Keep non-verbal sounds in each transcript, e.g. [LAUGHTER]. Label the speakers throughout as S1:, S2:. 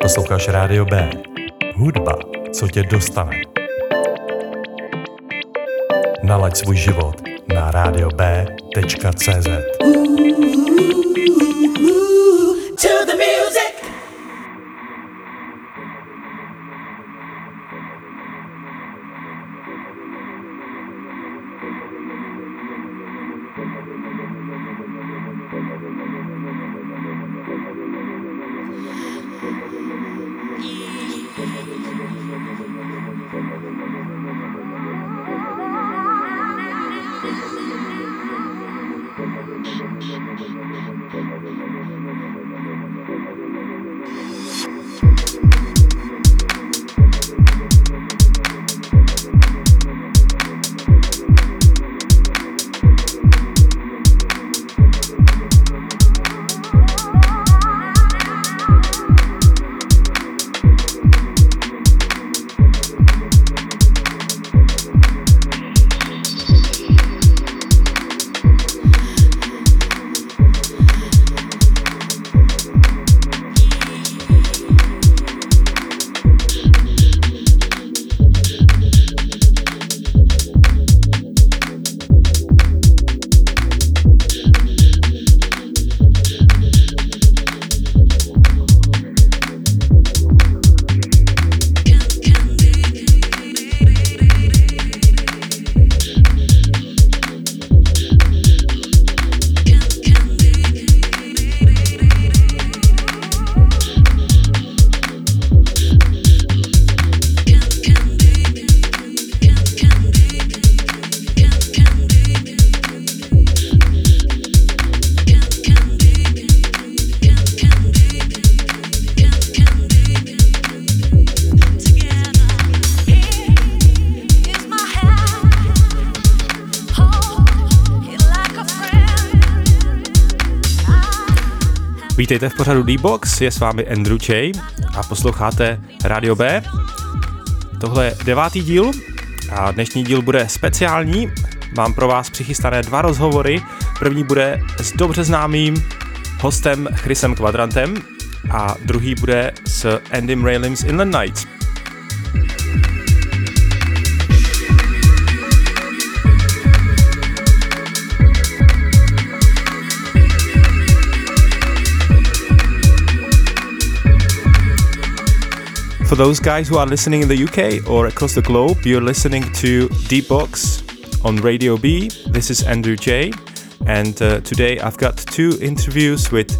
S1: Posloucháš Rádio B. Hudba, co tě dostane. Nalaď svůj život na radiob.cz.
S2: Vítejte v pořadu D-Box, je s vámi Andrew J a posloucháte Radio B. Tohle je devátý díl a dnešní díl bude speciální. Mám pro vás přichystané dva rozhovory. První bude s dobře známým hostem Chrisem Quadrantem a druhý bude s Andym Raylim z Inland Nights. For those guys who are listening in the UK or across the globe, you're listening to Deep Box on Radio B. This is Andrew J. And uh, today I've got two interviews with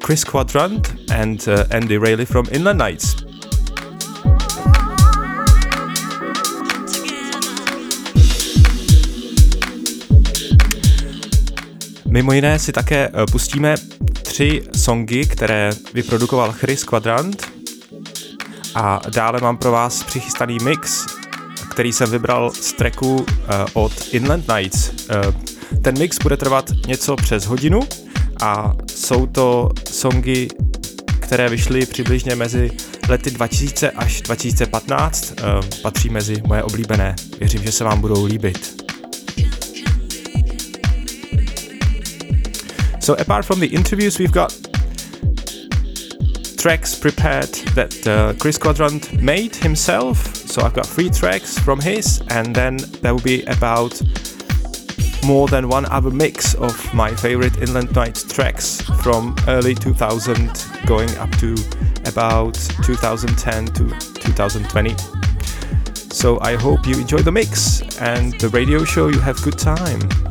S2: Chris Quadrant and uh, Andy Rayleigh from Inland Nights. Mimo jiné si také uh, pustíme tři songy, které vyprodukoval Chris Quadrant a dále mám pro vás přichystaný mix, který jsem vybral z tracku uh, od Inland Nights. Uh, ten mix bude trvat něco přes hodinu a jsou to songy, které vyšly přibližně mezi lety 2000 až 2015. Uh, eh, patří mezi moje oblíbené. Věřím, že se vám budou líbit. So apart from the interviews we've got tracks prepared that uh, Chris Quadrant made himself. So I've got three tracks from his, and then there will be about more than one other mix of my favorite Inland Nights tracks from early 2000 going up to about 2010 to 2020. So I hope you enjoy the mix and the radio show, you have a good time.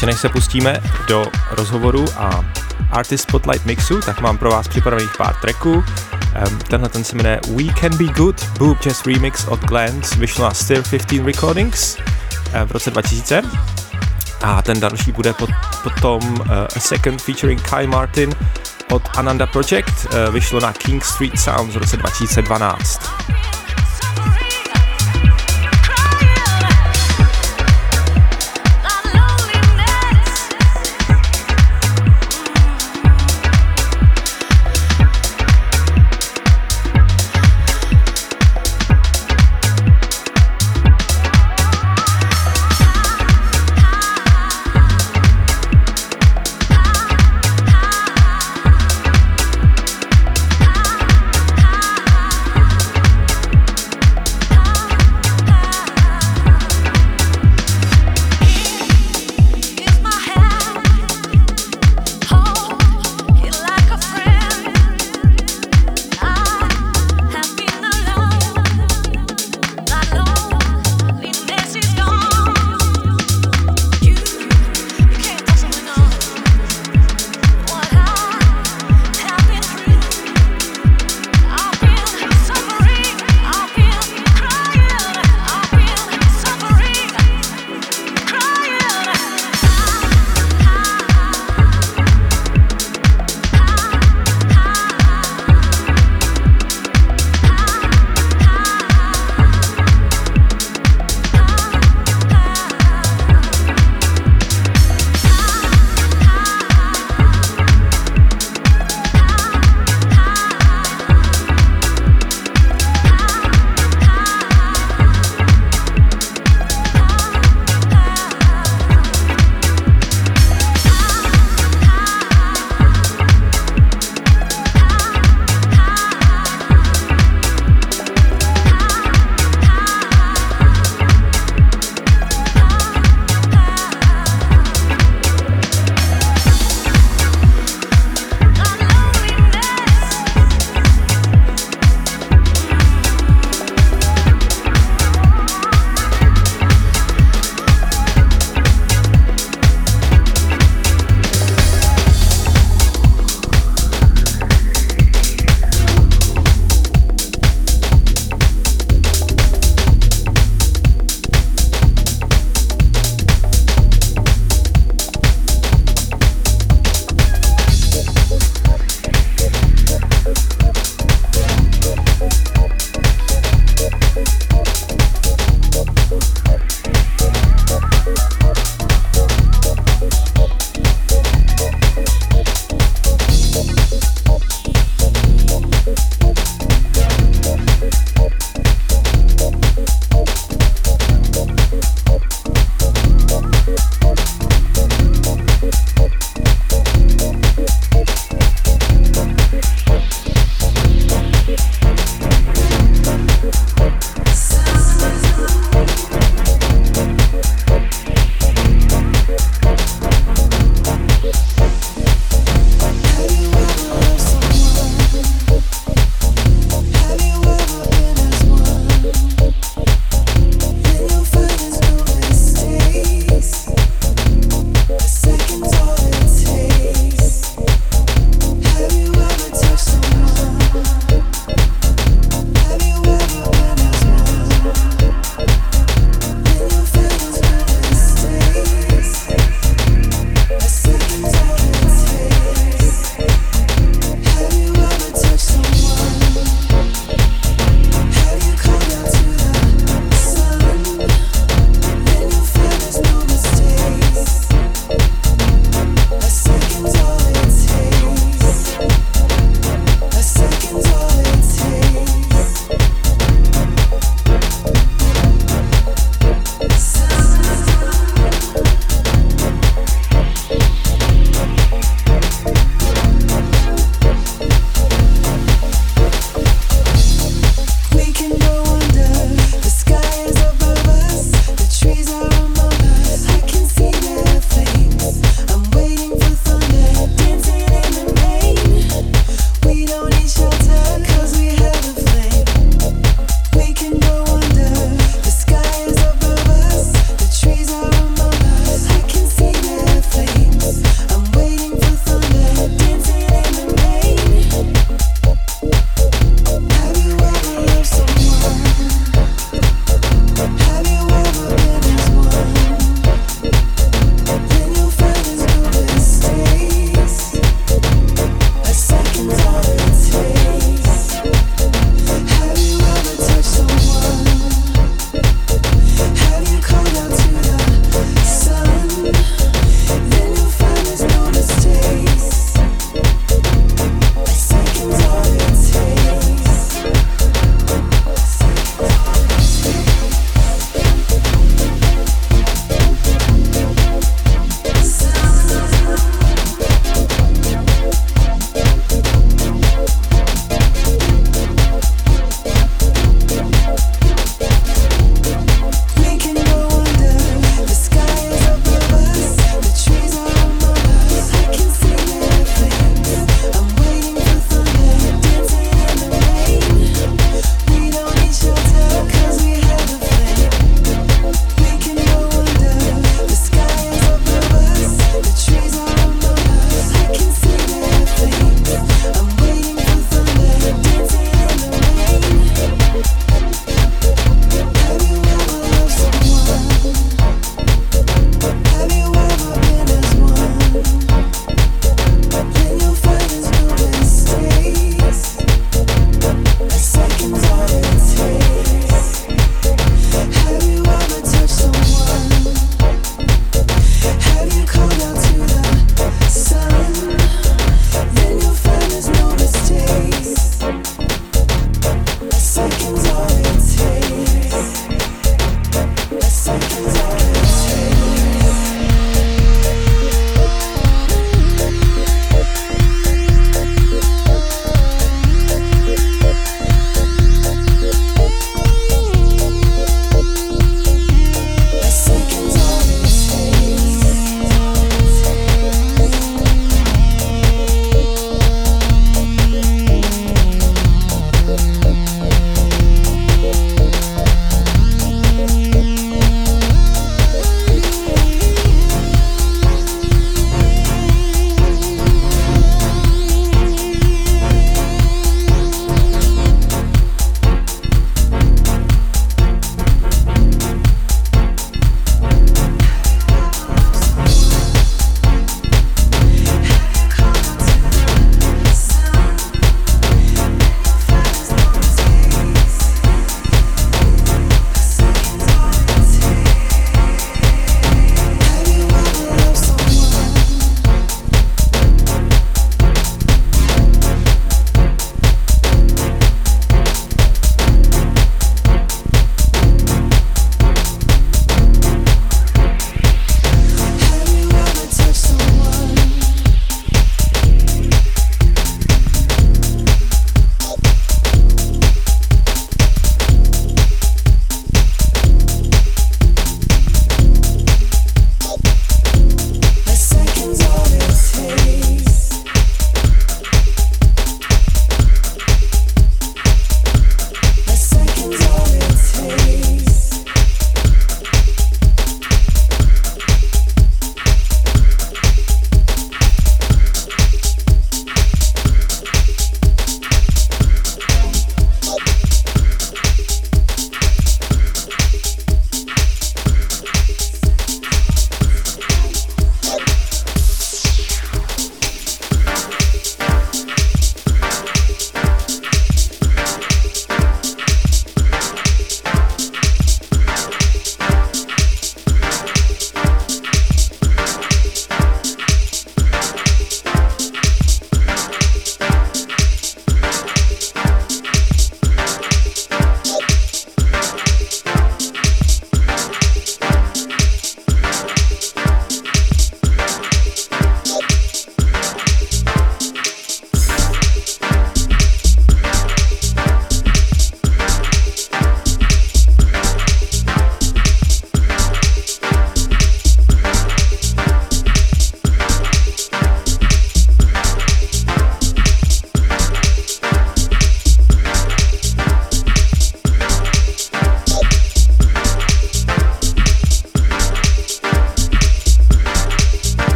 S2: Ještě než se pustíme do rozhovoru a Artist Spotlight mixu, tak mám pro vás připravených pár tracků. Tenhle ten se jmenuje We Can Be Good, Boob Jazz Remix od Glance, vyšlo na Still 15 Recordings v roce 2000. A ten další bude pot, potom uh, A Second featuring Kai Martin od Ananda Project, uh, vyšlo na King Street Sounds v roce 2012.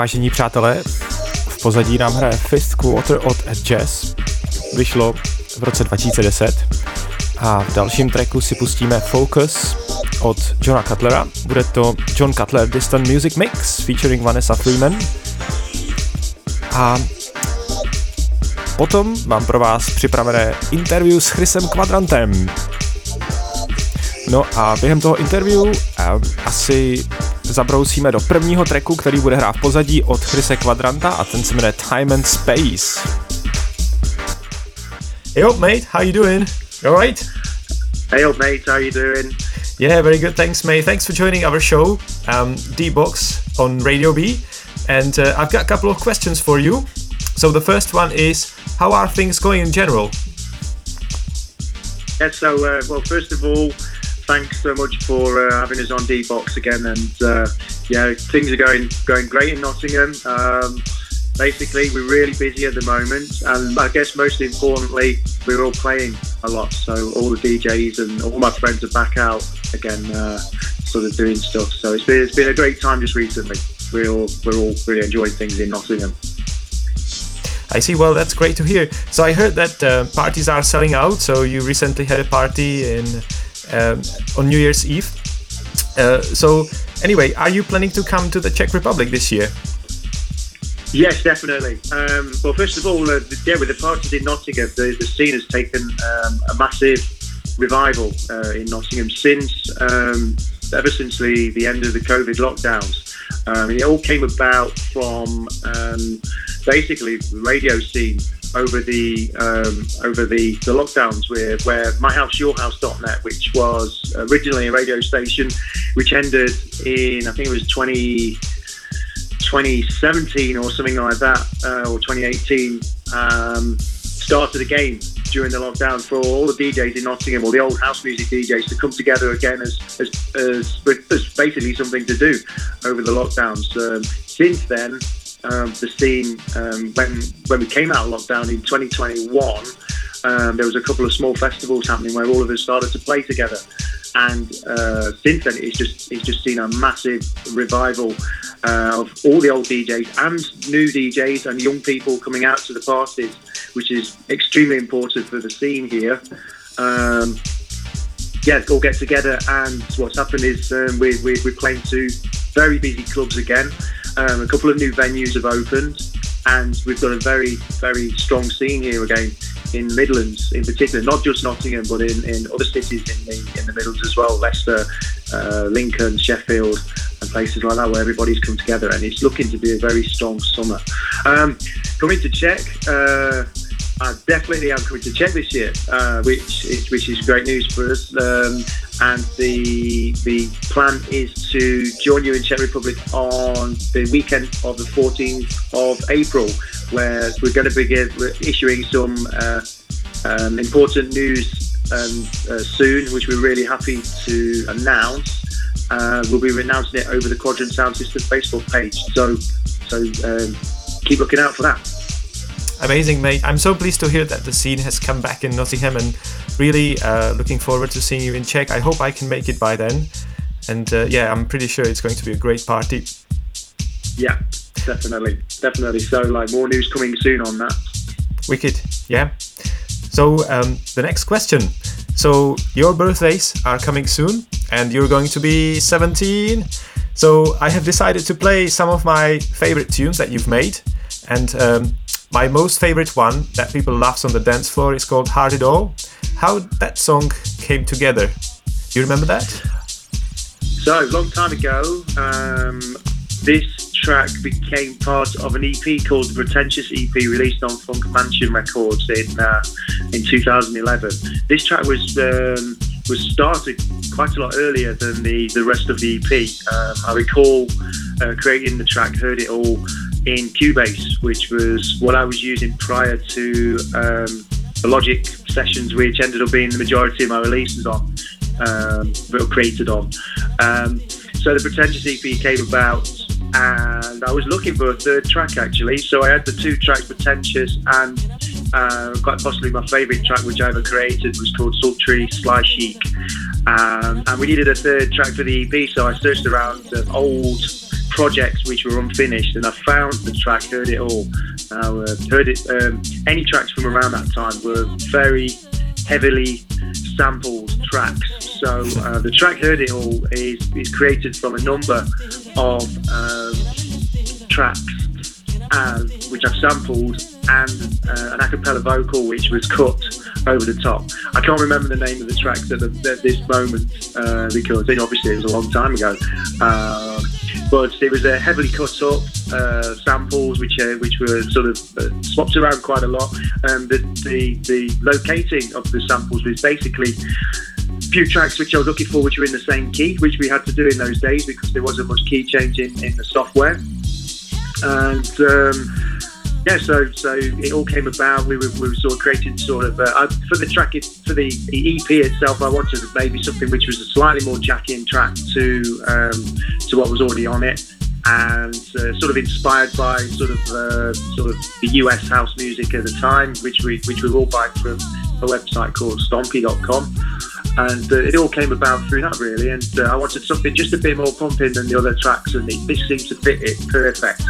S2: vážení přátelé, v pozadí nám hraje Fifth Quarter od Jazz. Vyšlo v roce 2010. A v dalším tracku si pustíme Focus od Johna Cutlera. Bude to John Cutler Distant Music Mix featuring Vanessa Freeman. A potom mám pro vás připravené interview s Chrisem Quadrantem. No a během toho interview uh, asi zabrousíme do prvního tracku, který bude hrát v pozadí od Chrise Quadranta a ten se jmenuje Time and Space. Hey up, mate, how you doing? You alright?
S3: Hey up, mate, how you doing?
S2: Yeah, very good, thanks, mate. Thanks for joining our show, um, D-Box on Radio B. And uh, I've got a couple of questions for you. So the first one is, how are things going in general?
S3: Yeah, so, uh, well, first of all, thanks so much for uh, having us on D Box again. And uh, yeah, things are going going great in Nottingham. Um, basically, we're really busy at the moment, and I guess most importantly, we're all playing a lot. So all the DJs and all my friends are back out again, uh, sort of doing stuff. So it's been it's been a great time just recently. We're all we're all really enjoying things in Nottingham.
S2: I see. Well, that's great to hear. So I heard that uh, parties are selling out. So you recently had a party in um, on New Year's Eve. Uh, so, anyway, are you planning to come to the Czech Republic this year?
S3: Yes, definitely. Um, well, first of all, uh, yeah, with the parties in Nottingham, the, the scene has taken um, a massive revival uh, in Nottingham since um, ever since the, the end of the COVID lockdowns. Um, it all came about from um, basically the radio scene over the um, over the, the lockdowns where where myhouseyourhouse.net which was originally a radio station which ended in I think it was 20 2017 or something like that uh, or 2018 um, started again during the lockdown for all the DJs in Nottingham or the old house music DJs to come together again as as, as, as basically something to do over the lockdowns. Um, since then um, the scene um, when when we came out of lockdown in 2021. Um, there was a couple of small festivals happening where all of us started to play together, and uh, since then it's just it's just seen a massive revival uh, of all the old DJs and new DJs and young people coming out to the parties, which is extremely important for the scene here. Um, yeah, all get together, and what's happened is um, we, we, we're playing to very busy clubs again. Um, a couple of new venues have opened, and we've got a very, very strong scene here again in Midlands, in particular, not just Nottingham, but in, in other cities in the in the Midlands as well, Leicester, uh, Lincoln, Sheffield, and places like that, where everybody's come together, and it's looking to be a very strong summer. Um, coming to Czech. Uh, I definitely am coming to Czech this year, uh, which is which is great news for us. Um, and the the plan is to join you in Czech Republic on the weekend of the 14th of April, where we're going to be issuing some uh, um, important news um, uh, soon, which we're really happy to announce. Uh, we'll be announcing it over the Quadrant Sound System Facebook page. So so um, keep looking out for that.
S2: Amazing, mate. I'm so pleased to hear that the scene has come back in Nottingham and really uh, looking forward to seeing you in Czech. I hope I can make it by then. And uh, yeah, I'm pretty sure it's going to be a great party.
S3: Yeah, definitely. Definitely. So, like, more news coming soon on that.
S2: Wicked. Yeah. So, um, the next question. So, your birthdays are coming soon and you're going to be 17. So, I have decided to play some of my favorite tunes that you've made. And um, my most favorite one that people loves on the dance floor is called Heard It All. How that song came together? You remember that?
S3: So, long time ago, um, this track became part of an EP called the Pretentious EP, released on Funk Mansion Records in uh, in 2011. This track was um, was started quite a lot earlier than the, the rest of the EP. Um, I recall uh, creating the track, heard it all in Cubase, which was what I was using prior to um, the Logic sessions, which ended up being the majority of my releases on, um, created on. Um, so the Pretentious EP came about, and I was looking for a third track actually. So I had the two tracks, Pretentious and uh, quite possibly my favourite track which I ever created was called Sultry Sly Chic. Um, and we needed a third track for the EP, so I searched around old projects which were unfinished, and I found the track "Heard It All." Uh, heard it. Um, any tracks from around that time were very heavily sampled tracks. So uh, the track "Heard It All" is is created from a number of um, tracks uh, which I've sampled and uh, an a cappella vocal which was cut over the top. I can't remember the name of the tracks at, the, at this moment uh, because it, obviously it was a long time ago. But it was a heavily cut up uh, samples which uh, which were sort of uh, swapped around quite a lot. Um, the, the the locating of the samples was basically a few tracks which I was looking for which were in the same key, which we had to do in those days because there wasn't much key change in, in the software. And um, yeah, so so it all came about. We were, we were sort of creating sort of uh, for the track for the, the EP itself. I wanted maybe something which was a slightly more jacky track to um, to what was already on it, and uh, sort of inspired by sort of uh, sort of the US house music at the time, which we which we all buying from a website called Stompy.com. And uh, it all came about through that, really. And uh, I wanted something just a bit more pumping than the other tracks, and it, this seems to fit it perfect.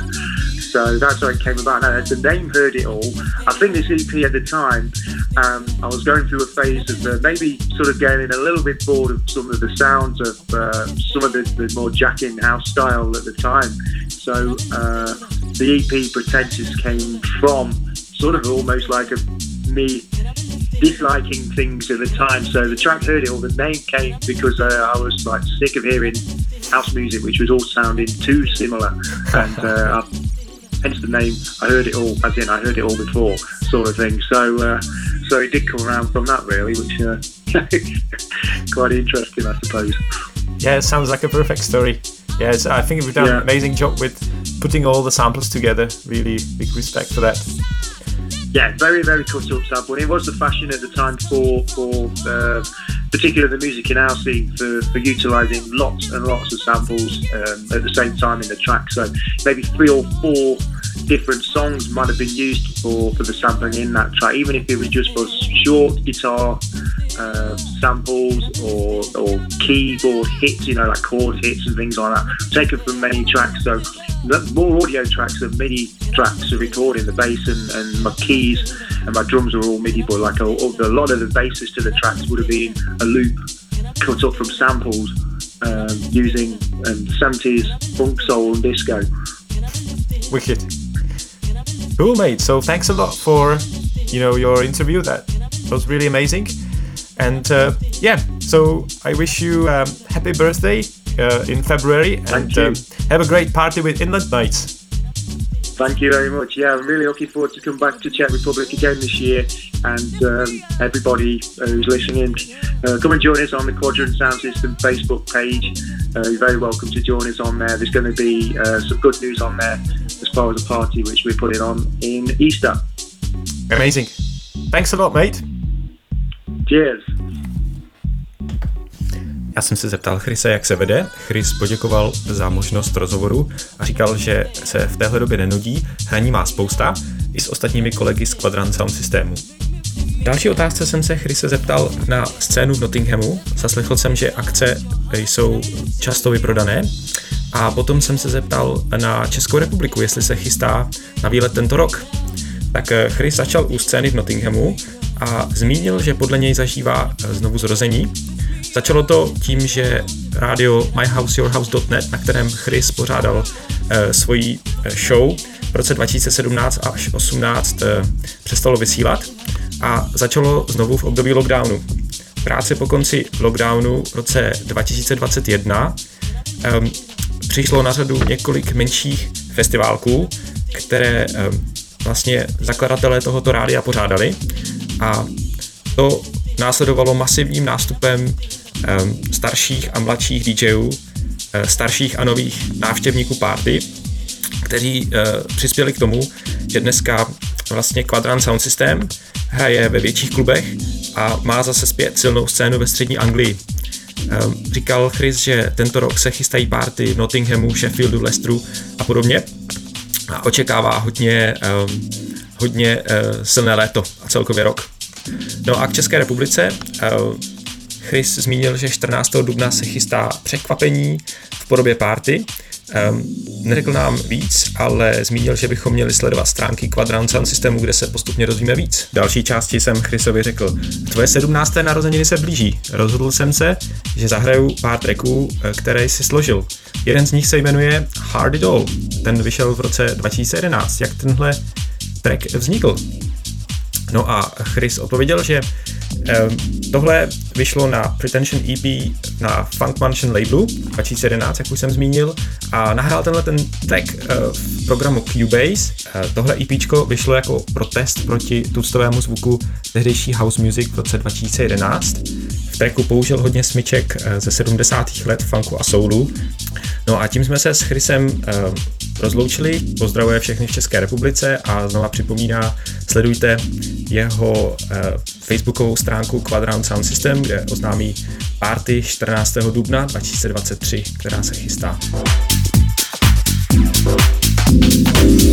S3: So that's how it came about. Now, the name Heard It All. I think this EP at the time, um, I was going through a phase of uh, maybe sort of getting a little bit bored of some of the sounds of uh, some of the, the, more jacking house style at the time. So uh, the EP Pretentious came from sort of almost like a me disliking things at the time. So the track Heard It All, the name came because uh, I was like sick of hearing house music, which was all sounding too similar. And uh, [LAUGHS] hence the name. I heard it all, as in I heard it all before, sort of thing. So, uh, so it did come around from that, really, which uh, [LAUGHS] quite interesting, I suppose.
S4: Yeah, it sounds like a perfect story. Yes, I think we've done yeah. an amazing job with putting all the samples together. Really big respect for that.
S3: Yeah, very very cut up sample. And it was the fashion at the time for for uh, particularly the music in our scene for, for utilising lots and lots of samples um, at the same time in the track. So maybe three or four different songs might have been used for, for the sampling in that track, even if it was just for short guitar uh, samples or, or keyboard hits, you know, like chord hits and things like that, taken from many tracks. So more audio tracks than MIDI tracks are recording the bass and, and my keys and my drums are all MIDI, but like a, a lot of the basses to the tracks would have been a loop cut up from samples um, using um, 70s funk, soul, and disco.
S4: Wicked. Cool, mate. So thanks a lot for you know your interview. That was really amazing. And uh, yeah, so I wish you um, happy birthday uh, in February
S3: and
S4: um, have a great party with Inland Nights.
S3: Thank you very much. Yeah, I'm really looking forward to come back to Czech Republic again this year. And um, everybody who's listening, uh, come and join us on the Quadrant Sound System Facebook page. Uh, you're very welcome to join us on there. There's going to be uh, some good news on there as far as a party which we're putting on in Easter.
S4: Amazing. Thanks a lot, mate.
S3: Cheers.
S2: Já jsem se zeptal Chrise, jak se vede. Chris poděkoval za možnost rozhovoru a říkal, že se v téhle době nenudí, hraní má spousta, i s ostatními kolegy z Quadrant Sound Systému. Další otázce jsem se Chrise zeptal na scénu v Nottinghamu. Zaslechl jsem, že akce jsou často vyprodané. A potom jsem se zeptal na Českou republiku, jestli se chystá na výlet tento rok. Tak Chris začal u scény v Nottinghamu a zmínil, že podle něj zažívá znovu zrození Začalo to tím, že rádio myhouseyourhouse.net, na kterém Chris pořádal uh, svoji uh, show v roce 2017 až 2018 uh, eh, přestalo vysílat a začalo znovu v období lockdownu. Práce po konci lockdownu v roce 2021 um, přišlo na řadu několik menších festiválků, které um, vlastně zakladatelé tohoto rádia pořádali a to následovalo masivním nástupem Ehm, starších a mladších DJů, eh, starších a nových návštěvníků party, kteří eh, přispěli k tomu, že dneska vlastně Quadrant Sound System hraje ve větších klubech a má zase zpět silnou scénu ve střední Anglii. Říkal Chris, že tento rok se chystají party v Nottinghamu, Sheffieldu, Leicesteru a podobně a očekává hodně, hodně eh, silné léto a celkově rok. No a k České republice Chris zmínil, že 14. dubna se chystá překvapení v podobě party. Um, neřekl nám víc, ale zmínil, že bychom měli sledovat stránky Quadrant Sound Systemu, kde se postupně dozvíme víc. V další části jsem Chrisovi řekl, tvoje 17. narozeniny se blíží. Rozhodl jsem se, že zahraju pár tracků, eh, které jsi složil. Jeden z nich se jmenuje Hard It All. Ten vyšel v roce 2011. Jak tenhle track vznikl? No a Chris odpověděl, že tohle vyšlo na Pretension EP na Funk Mansion labelu 2011, jak už jsem zmínil, a nahrál tenhle ten track eh, v programu Cubase. Eh, tohle EP vyšlo jako protest proti tuctovému zvuku tehdejší house music v roce 2011. V tracku použil hodně smyček ze 70. let funku a soulu. No a tím jsme se s Chrisem rozloučili. Pozdravuje všechny v České republice a znova připomíná, sledujte jeho eh, facebookovou stránku Quadrant Sound System, kde oznámí party 14. dubna 2023, která se chystá.
S5: just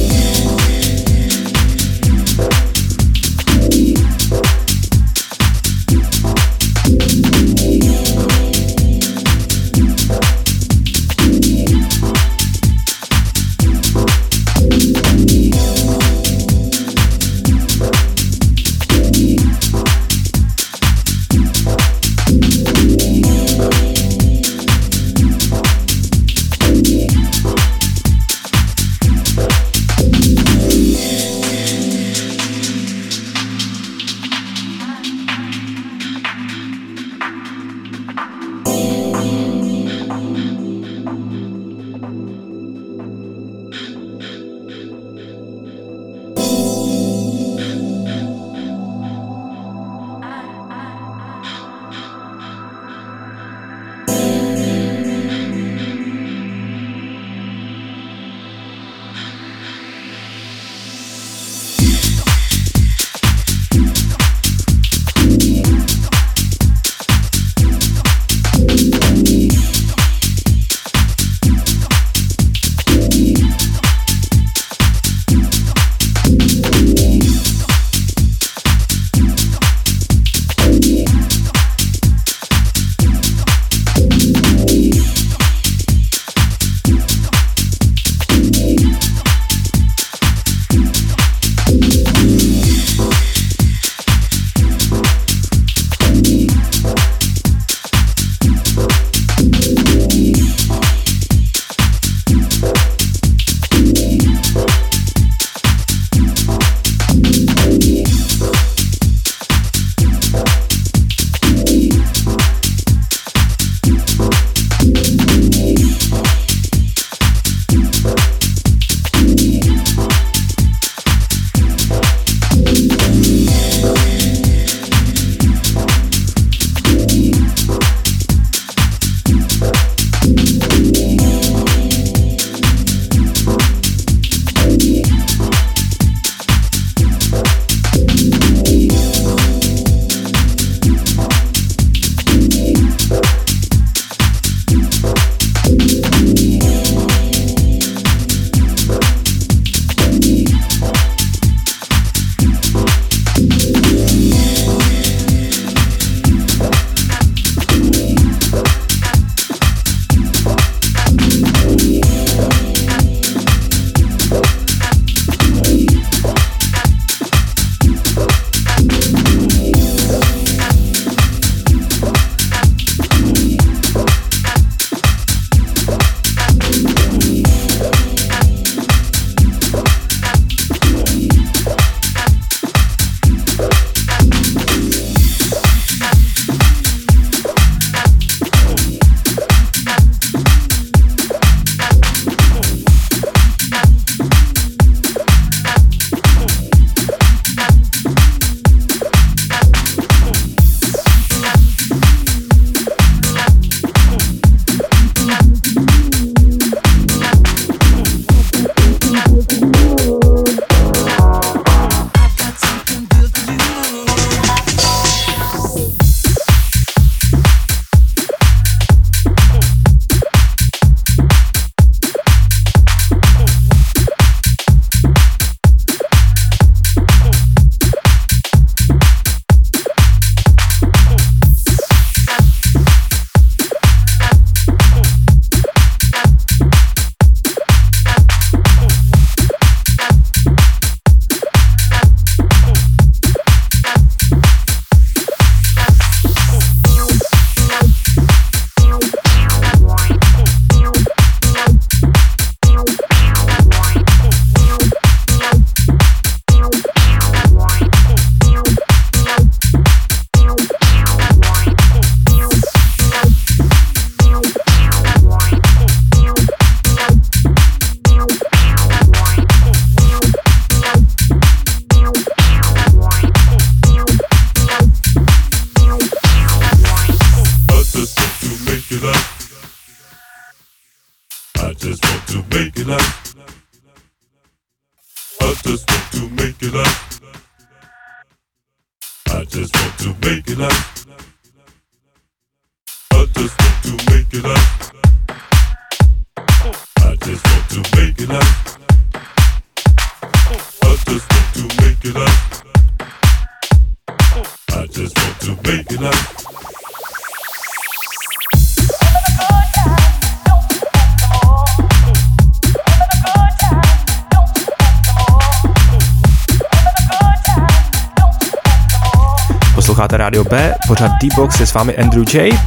S2: D-Box je s vámi Andrew J.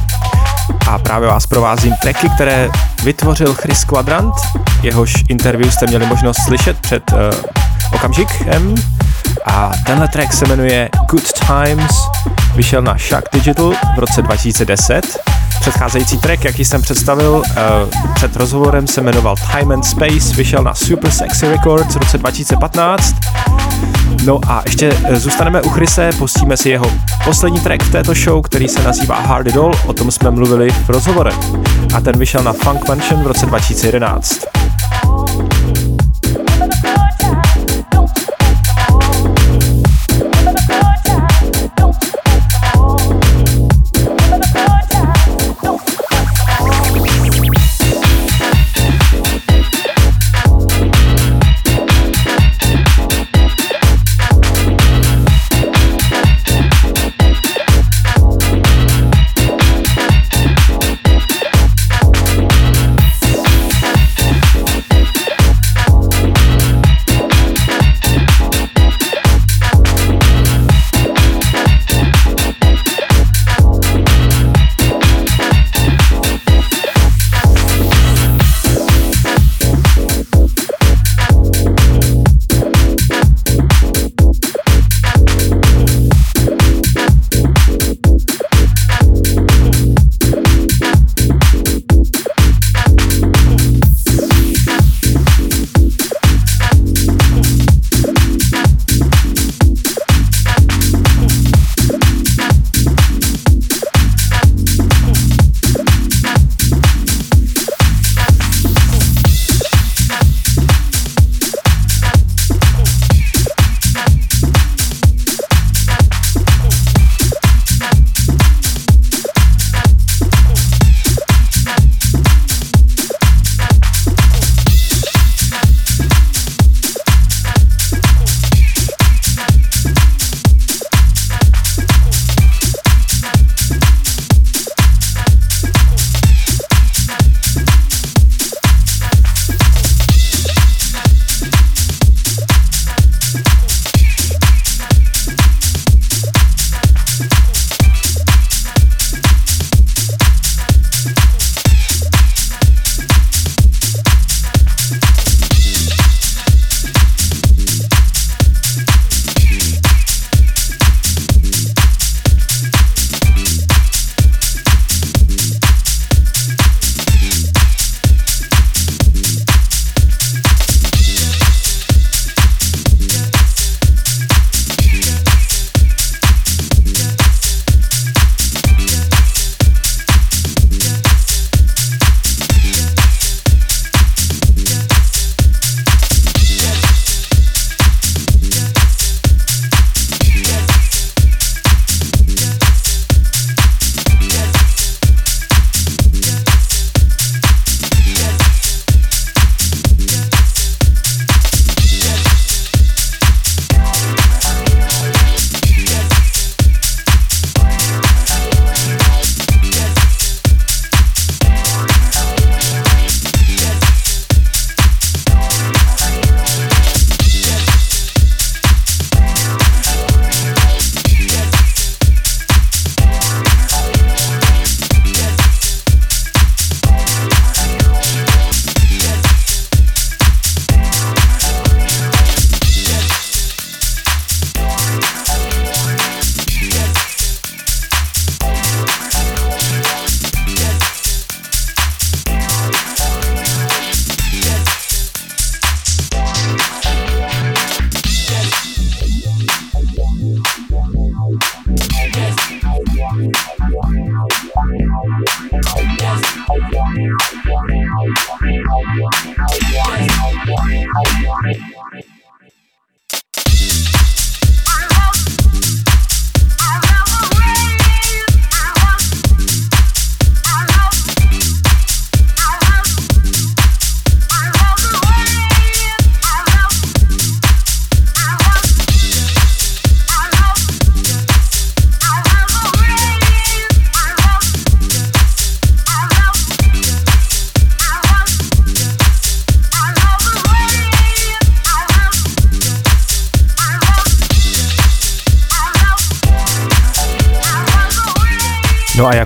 S2: A právě vás provázím tracky, které vytvořil Chris Quadrant. Jehož interview jste měli možnost slyšet před uh, okamžikem. A tenhle track se jmenuje Good Times, vyšel na Shack Digital v roce 2010. Předcházející track, jaký jsem představil uh, před rozhovorem, se jmenoval Time and Space, vyšel na Super Sexy Records v roce 2015. No a ještě eh, zůstaneme u Chrise, pustíme si jeho poslední track v této show, který se nazývá Hard It All, o tom jsme mluvili v rozhovorech. A ten vyšel na Funk Mansion v roce 2011.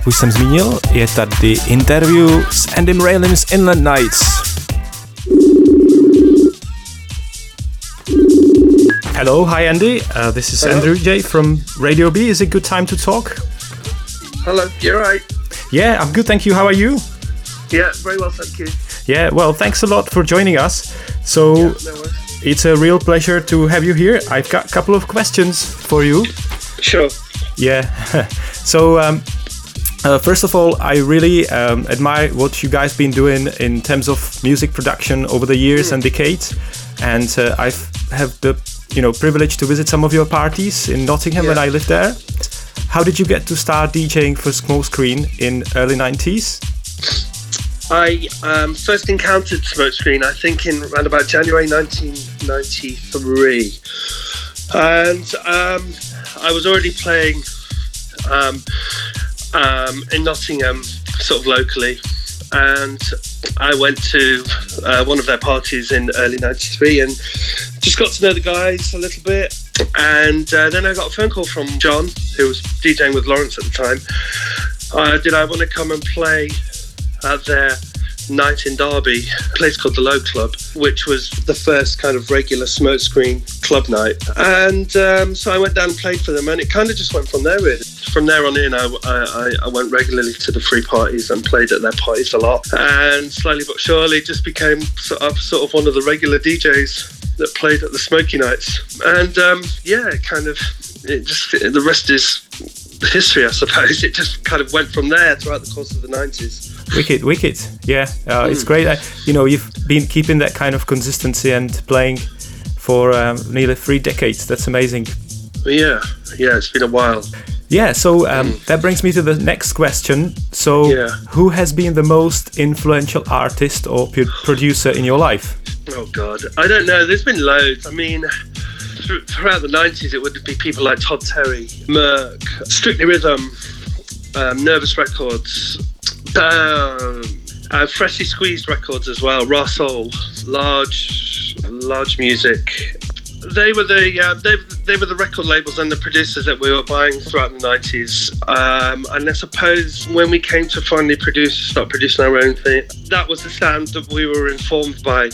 S2: Už jsem zmínil, je tady interview s Andym Raylim z Inland Knights. Hello, hi Andy. Uh, this is Andrew J from Radio B. Is it a good time to talk?
S6: Hello, you're right.
S2: Yeah, I'm good, thank you. How are you?
S6: Yeah, very well, thank you.
S2: Yeah, well, thanks a lot for joining us. So,
S6: No
S2: it's a real pleasure to have you here. I've got a couple of questions for you.
S6: Sure.
S2: Yeah. [LAUGHS] so, um, uh, first of all, I really um, admire what you guys been doing in terms of music production over the years and decades. And uh, I've have the you know privilege to visit some of your parties in Nottingham when I lived there. How did you get to start DJing for Smoke Screen in early 90s?
S6: I um, first encountered Smokescreen, I think, in around about January 1993. And um, I was already playing um, in Nottingham, sort of locally. And I went to uh, one of their parties in early 93 and just got to know the guys a little bit. And uh, then I got a phone call from John, who was DJing with Lawrence at the time. Uh, did I want to come and play at their night in Derby, a place called the Low Club, which was the first kind of regular smokescreen club night. And um, so I went down and played for them, and it kind of just went from there. Really. From there on in, I, I, I went regularly to the free parties and played at their parties a lot. And slowly but surely, just became sort of, sort of one of the regular DJs that played at the Smoky Nights. And um, yeah, it kind of, it just the rest is history, I suppose. [LAUGHS] It just kind of went from there throughout the course of the 90s.
S2: Wicked, wicked. Yeah, uh, it's great. Uh, you know, you've been keeping that kind of consistency and playing for um, nearly three decades. That's amazing.
S6: Yeah, yeah, it's been a while.
S2: Yeah, so um, that brings me to the next question. So,
S6: Yeah.
S2: who has been the most influential artist or pu- producer in your life?
S6: Oh God, I don't know. There's been loads. I mean, thr- throughout the '90s, it would be people like Todd Terry, Merck, Strictly Rhythm, um, Nervous Records, um, uh, Freshly Squeezed Records as well. Russell, large, large music. They were the uh, they, they were the record labels and the producers that we were buying throughout the nineties. Um, and I suppose when we came to finally produce, start producing our own thing, that was the sound that we were informed by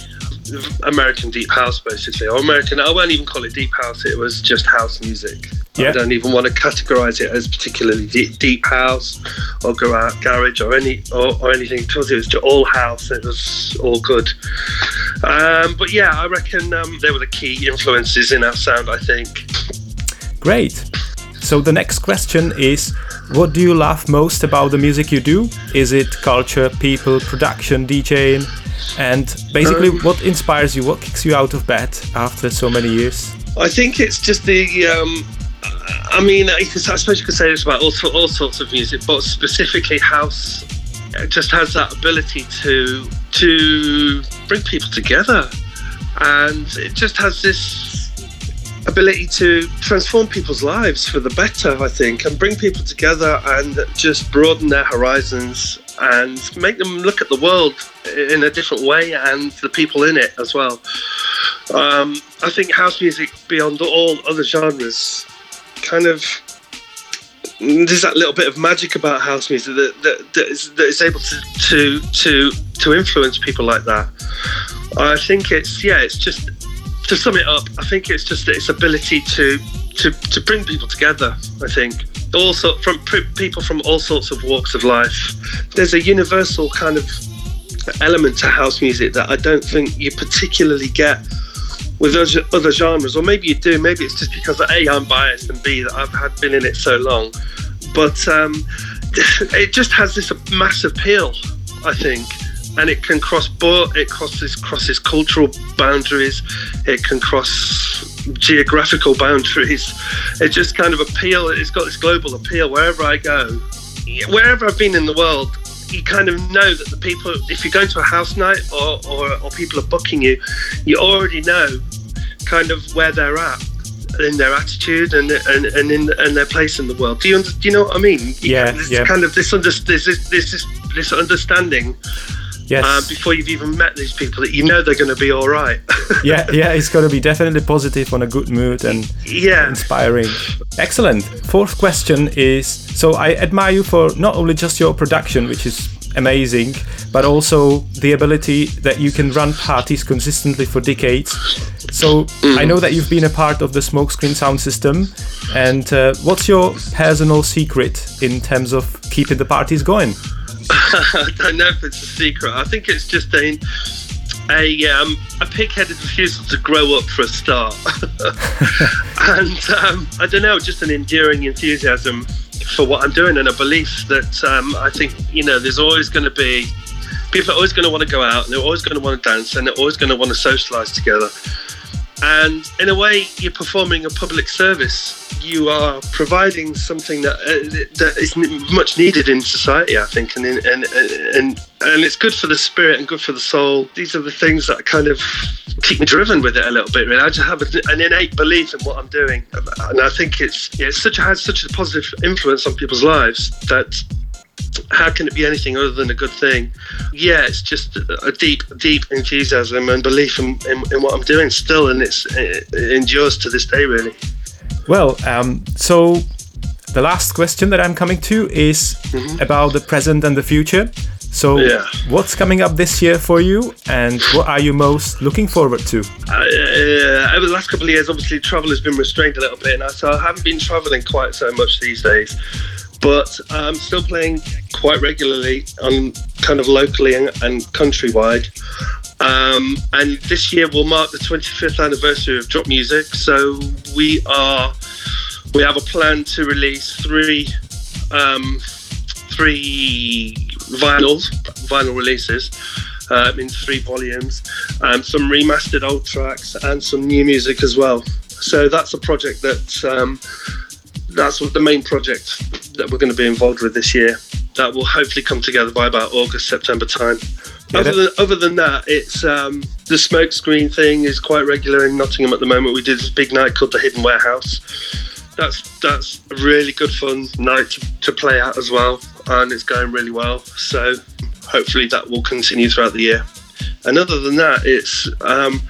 S6: American deep house, basically, or American. I won't even call it deep house. It was just house music.
S2: Yeah.
S6: I don't even want to categorize it as particularly deep, deep house or garage or any or, or anything because it was just all house. It was all good. Um, but yeah, I reckon um, they were the key influences in our sound. I think.
S2: Great. So, the next question is What do you love most about the music you do? Is it culture, people, production, DJing? And basically,
S6: Um,
S2: what inspires you? What kicks you out of bed after so many years?
S6: I think it's just the. Um, I mean, I suppose you could say this about all, all sorts of music, but specifically house it just has that ability to to bring people together, and it just has this ability to transform people's lives for the better. I think, and bring people together and just broaden their horizons and make them look at the world in a different way and the people in it as well. Um, I think house music, beyond all other genres, kind of there's that little bit of magic about house music that that, that, is, that is able to, to to to influence people like that. I think it's yeah, it's just to sum it up. I think it's just its ability to to to bring people together. I think also from people from all sorts of walks of life. There's a universal kind of element to house music that I don't think you particularly get with other other genres, or maybe you do. Maybe it's just because a I'm biased and b that I've had been in it so long. But um, [LAUGHS] it just has this massive appeal, I think, and it can cross board. It crosses crosses cultural boundaries. It can cross geographical boundaries. It just kind of appeal. It's got this global appeal wherever I go, wherever I've been in the world. You kind of know that the people, if you're going to a house night or, or, or people are booking you, you already know kind of where they're at in their attitude and and, and in and their place in the world. Do you under, do you know what I mean?
S2: Yeah, yeah.
S6: kind of this under, this, this this this understanding
S2: Yes.
S6: uh, before you've even met these people that you know they're going to be all right. [LAUGHS]
S2: yeah, yeah, it's going to be definitely positive on a good mood and
S6: yeah.
S2: inspiring. Excellent. Fourth question is so I admire you for not only just your production, which is amazing, but also the ability that you can run parties consistently for decades. So I know that you've been a part of the Smokescreen sound system, and uh, what's your personal secret in terms of keeping the parties going? [LAUGHS]
S6: I don't know if it's a secret. I think it's just a a um, a pig-headed refusal to grow up for a start, [LAUGHS] and um, I don't know, just an enduring enthusiasm for what I'm doing and a belief that um, I think you know there's always going to be people are always going to want to go out and they're always going to want to dance and they're always going to want to socialize together. And in a way, you're performing a public service. You are providing something that uh, that is much needed in society, I think, and and and and it's good for the spirit and good for the soul. These are the things that kind of keep me driven with it a little bit. Really, I just have an innate belief in what I'm doing, and I think it's yeah, it's such a, has such a positive influence on people's lives that how can it be anything other than a good thing? Yeah, it's just a deep, deep enthusiasm and belief in, in, in what I'm doing still, and it's, it, endures to this day, really.
S2: Well, um, so the last question that I'm coming to is mm-hmm. about the present and the future. So, yeah. what's coming up this year for you, and what are you most looking forward to?
S6: Uh, uh, over the last couple of years, obviously, travel has been restrained a little bit, and so I haven't been traveling quite so much these days but I'm still playing quite regularly on kind of locally and, and countrywide. Um, and this year will mark the 25th anniversary of Drop Music, so we are we have a plan to release three um, three vinyls, vinyl releases. Um, in three volumes, um, some remastered old tracks, and some new music as well. So that's a project that um, that's what the main project that we're going to be involved with this year. That will hopefully come together by about August, September time. Yeah, other, than, other than that, it's um, the smokescreen thing is quite regular in Nottingham at the moment. We did this big night called the Hidden Warehouse. That's that's a really good fun night to, to play at as well, and it's going really well. So hopefully that will continue throughout the year. And other than that, it's um,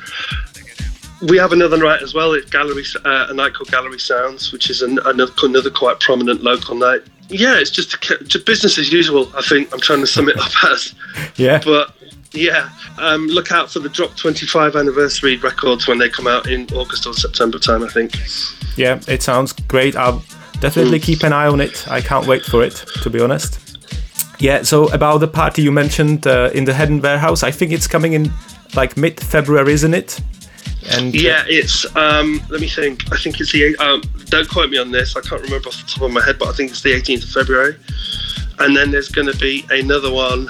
S6: we have another night as well. It's gallery, uh, a night called Gallery Sounds, which is an, another another quite prominent local night. Yeah, it's just, a, just business as usual. I think I'm trying to sum it up [LAUGHS] as. [LAUGHS]
S2: Yeah.
S6: But yeah, um, look out for the Drop 25 anniversary records when they come out in August or September time. I think.
S2: Yeah, it sounds great. I'll definitely mm. keep an eye on it. I can't wait for it, to be honest. Yeah. So about the party you mentioned uh, in the Hidden Warehouse, I think it's coming in like mid February, isn't it?
S6: And yeah, it's um, let me think. I think it's the um, don't quote me on this. I can't remember off the top of my head, but I think it's the 18th of February. And then there's going to be another one,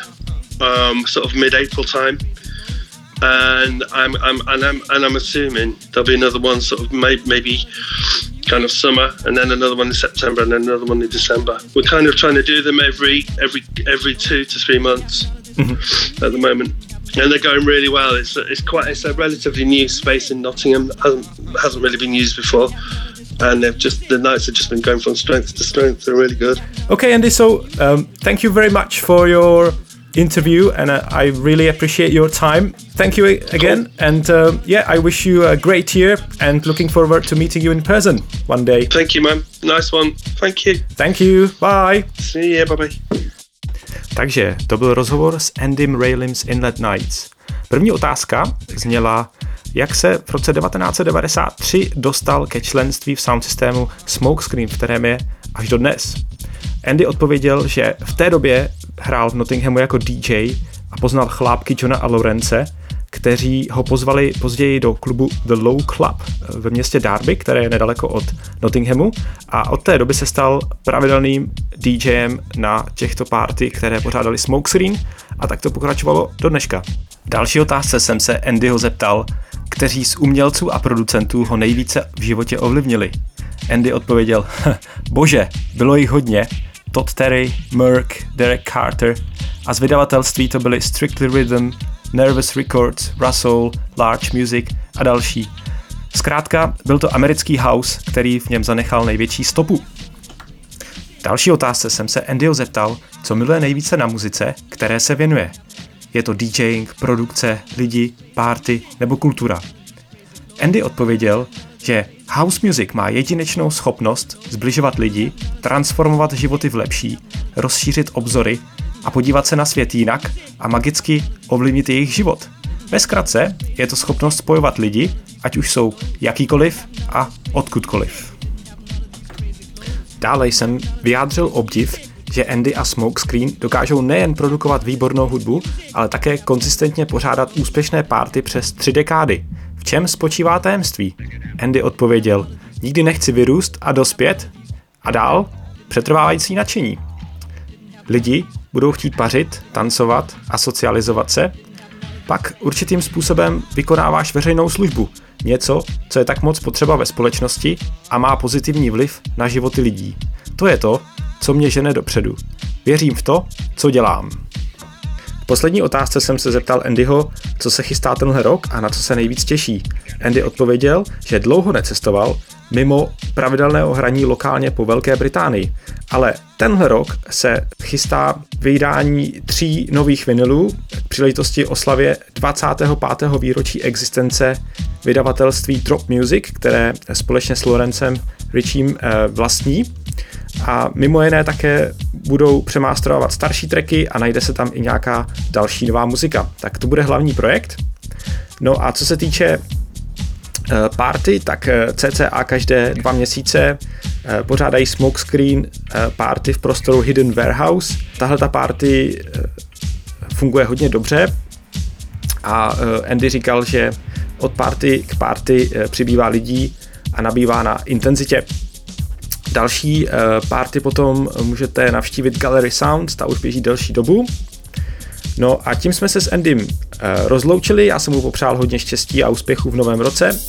S6: um, sort of mid-April time. And I'm, I'm and I'm and I'm assuming there'll be another one, sort of maybe, maybe kind of summer, and then another one in September, and then another one in December. We're kind of trying to do them every every every two to three months mm-hmm. at the moment and they're going really well. It's it's quite it's a relatively new space in Nottingham. hasn't hasn't really been used before, and they've just the nights have just been going from strength to strength. They're really good.
S2: Okay, Andy. So um, thank you very much for your interview, and uh, I really appreciate your time. Thank you again, cool. and uh, yeah, I wish you a great year, and looking forward to meeting you in person one day.
S6: Thank you, man. Nice one. Thank you.
S2: Thank you. Bye.
S6: See you. Bye bye.
S2: Takže to byl rozhovor s Andym Raylims Inlet Nights. První otázka zněla, jak se v roce 1993 dostal ke členství v sound systému Smokescreen, v kterém je až do dnes. Andy odpověděl, že v té době hrál v Nottinghamu jako DJ a poznal chlápky Johna a Lorence, kteří ho pozvali později do klubu The Low Club ve městě Derby, které je nedaleko od Nottinghamu a od té doby se stal pravidelným DJem na těchto party, které pořádali Smoke Screen a tak to pokračovalo do dneška. V další otázce jsem se Andyho zeptal, kteří z umělců a producentů ho nejvíce v životě ovlivnili. Andy odpověděl, bože, bylo jich hodně, Todd Terry, Merck, Derek Carter a z vydavatelství to byly Strictly Rhythm, Nervous Records, Russell, Large Music a další. Zkrátka, byl to americký house, který v něm zanechal největší stopu. Další otázce jsem se Andyho zeptal, co miluje nejvíce na muzice, které se věnuje. je to DJing, produkce, lidi, party nebo kultura. Andy odpověděl, že house music má jedinečnou schopnost zbližovat lidi, transformovat životy v lepší, rozšířit obzory a podívat se na svět jinak a magicky ovlivnit jejich život. Ve zkratce je to schopnost spojovat lidi, ať už jsou jakýkoliv a odkudkoliv. Dále jsem vyjádřil obdiv, že Andy a Smokescreen dokážou nejen produkovat výbornou hudbu, ale také konzistentně pořádat úspěšné párty přes tři dekády. V čem spočívá tajemství? Andy odpověděl, nikdy nechci vyrůst a dospět. A dál, přetrvávající nadšení. Lidi budou chtít pařit, tancovat a socializovat se, pak určitým způsobem vykonáváš veřejnou službu, něco, co je tak moc potřeba ve společnosti a má pozitivní vliv na životy lidí. To je to, co mě žene dopředu. Věřím v to, co dělám. V poslední otázce jsem se zeptal Andyho, co se chystá tenhle rok a na co se nejvíc těší. Andy odpověděl, že dlouho necestoval, mimo pravidelného hraní lokálně po Velké Británii. Ale tenhle rok se chystá vydání tří nových vinylů k příležitosti oslavě 25. výročí existence vydavatelství Drop Music, které společně s Lorencem Richiem eh, vlastní. A mimo jiné také budou přemástrovat starší tracky a najde se tam i nějaká další nová muzika. Tak to bude hlavní projekt. No a co se týče party, tak eh, CCA každé dva měsíce eh, pořádají smokescreen party v prostoru Hidden Warehouse. Tahle ta party funguje hodně dobře a Andy říkal, že od party k party přibývá lidí a nabývá na intenzitě. Další party potom můžete navštívit Gallery Sound, ta už běží delší dobu. No a tím jsme se s Endym rozloučili, já jsem mu popřál hodně štěstí a úspěchů v novém roce.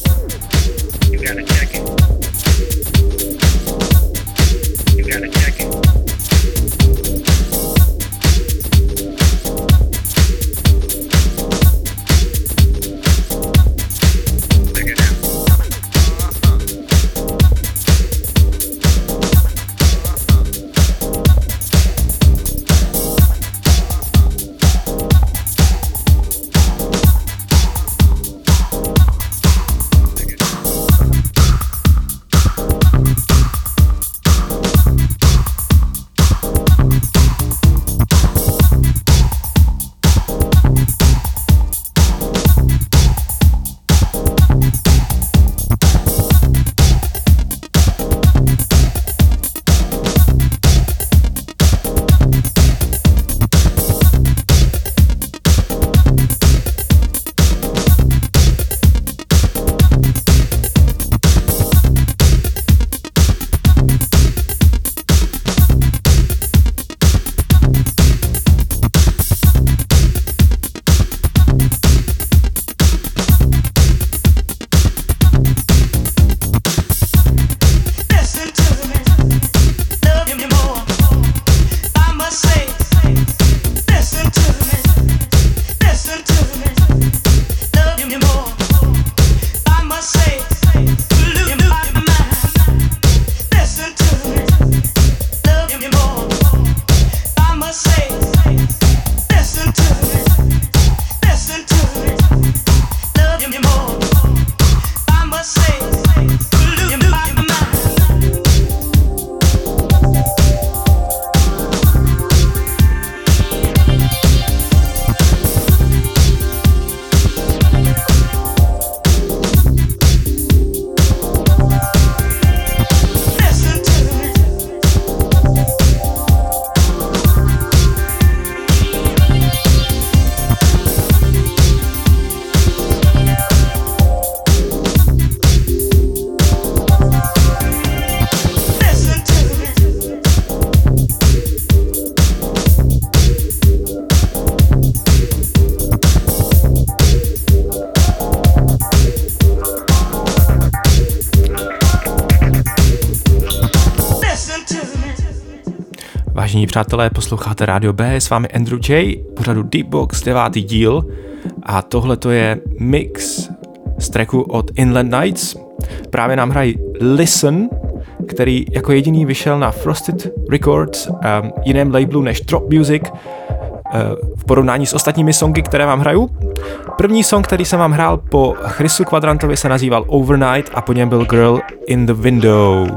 S2: Přátelé, posloucháte Radio B, s vámi Andrew J, pořadu Deepbox, devátý díl a tohle to je mix z tracku od Inland Nights. Právě nám hrají Listen, který jako jediný vyšel na Frosted Records, um, jiném labelu než Drop Music.
S7: v porovnání s ostatními songy, které vám hraju. První song, který jsem vám hrál po Chrisu Quadrantovi, se nazýval Overnight a po něm byl Girl in the Window.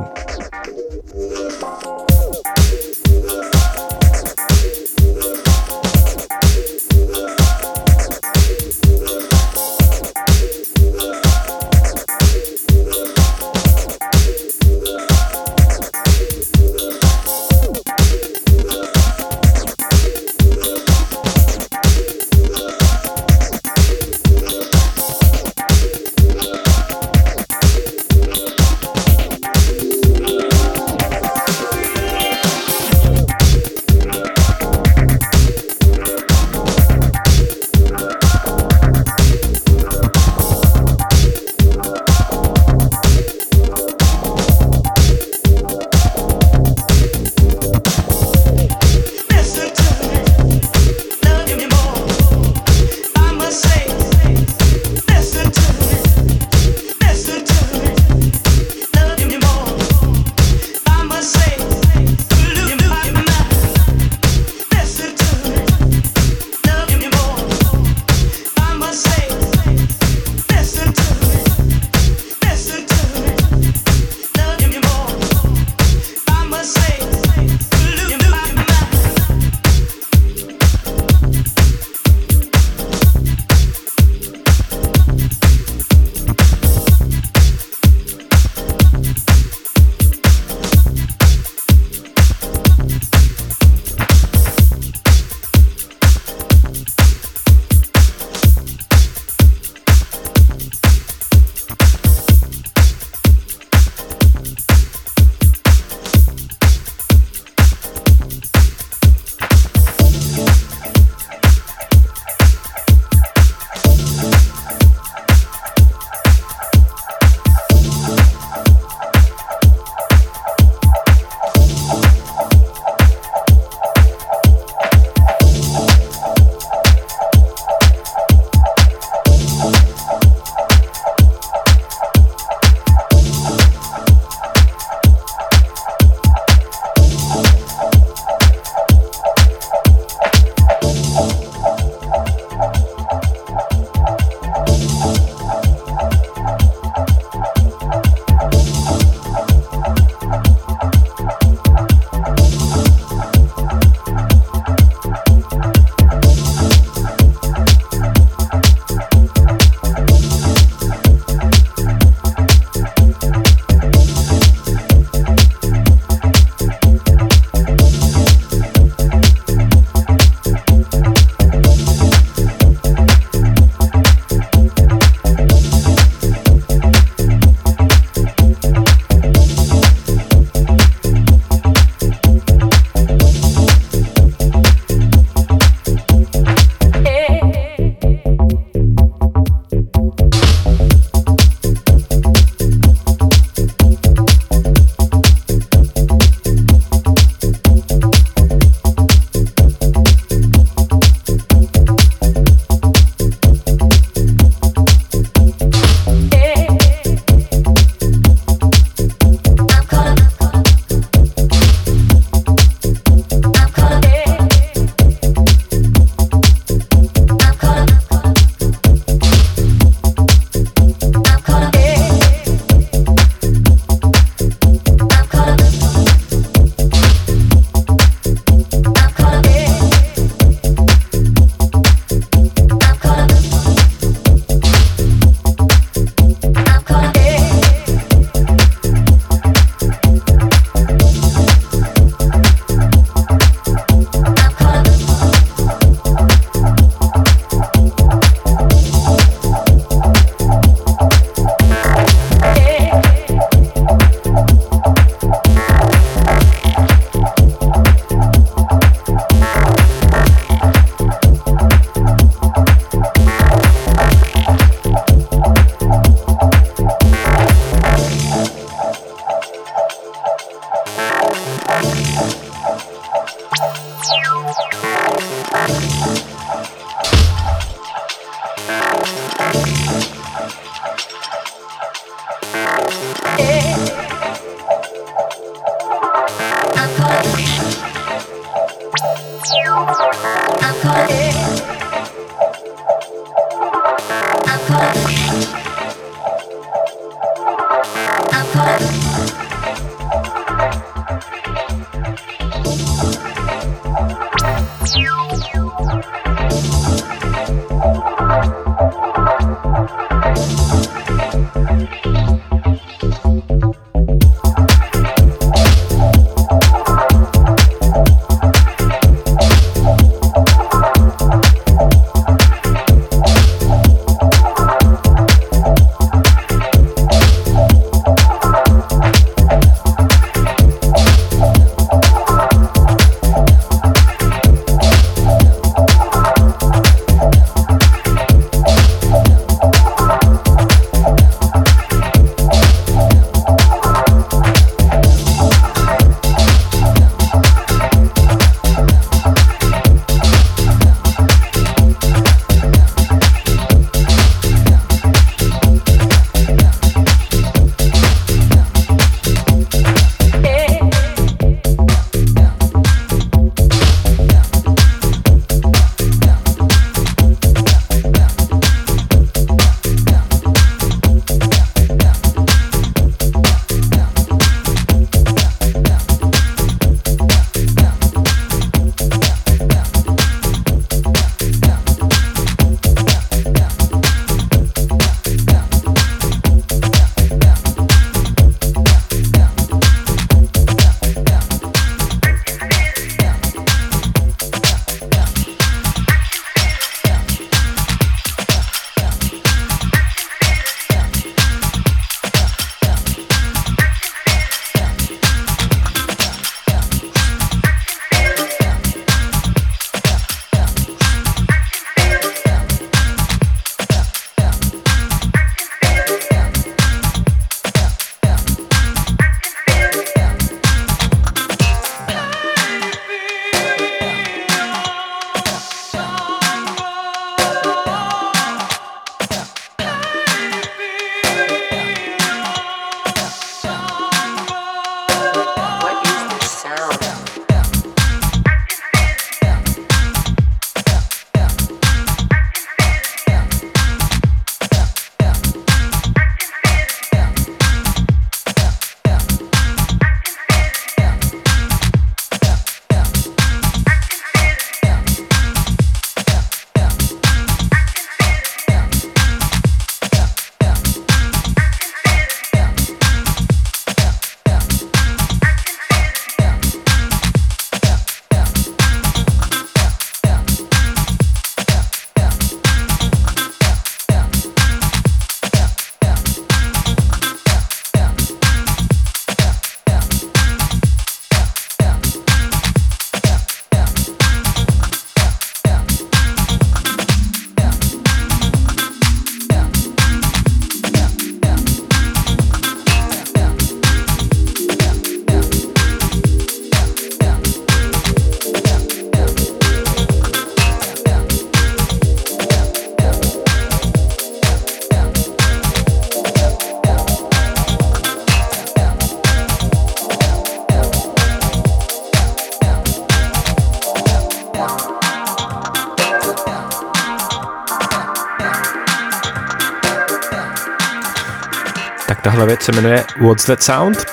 S2: Věc se jmenuje What's That Sound?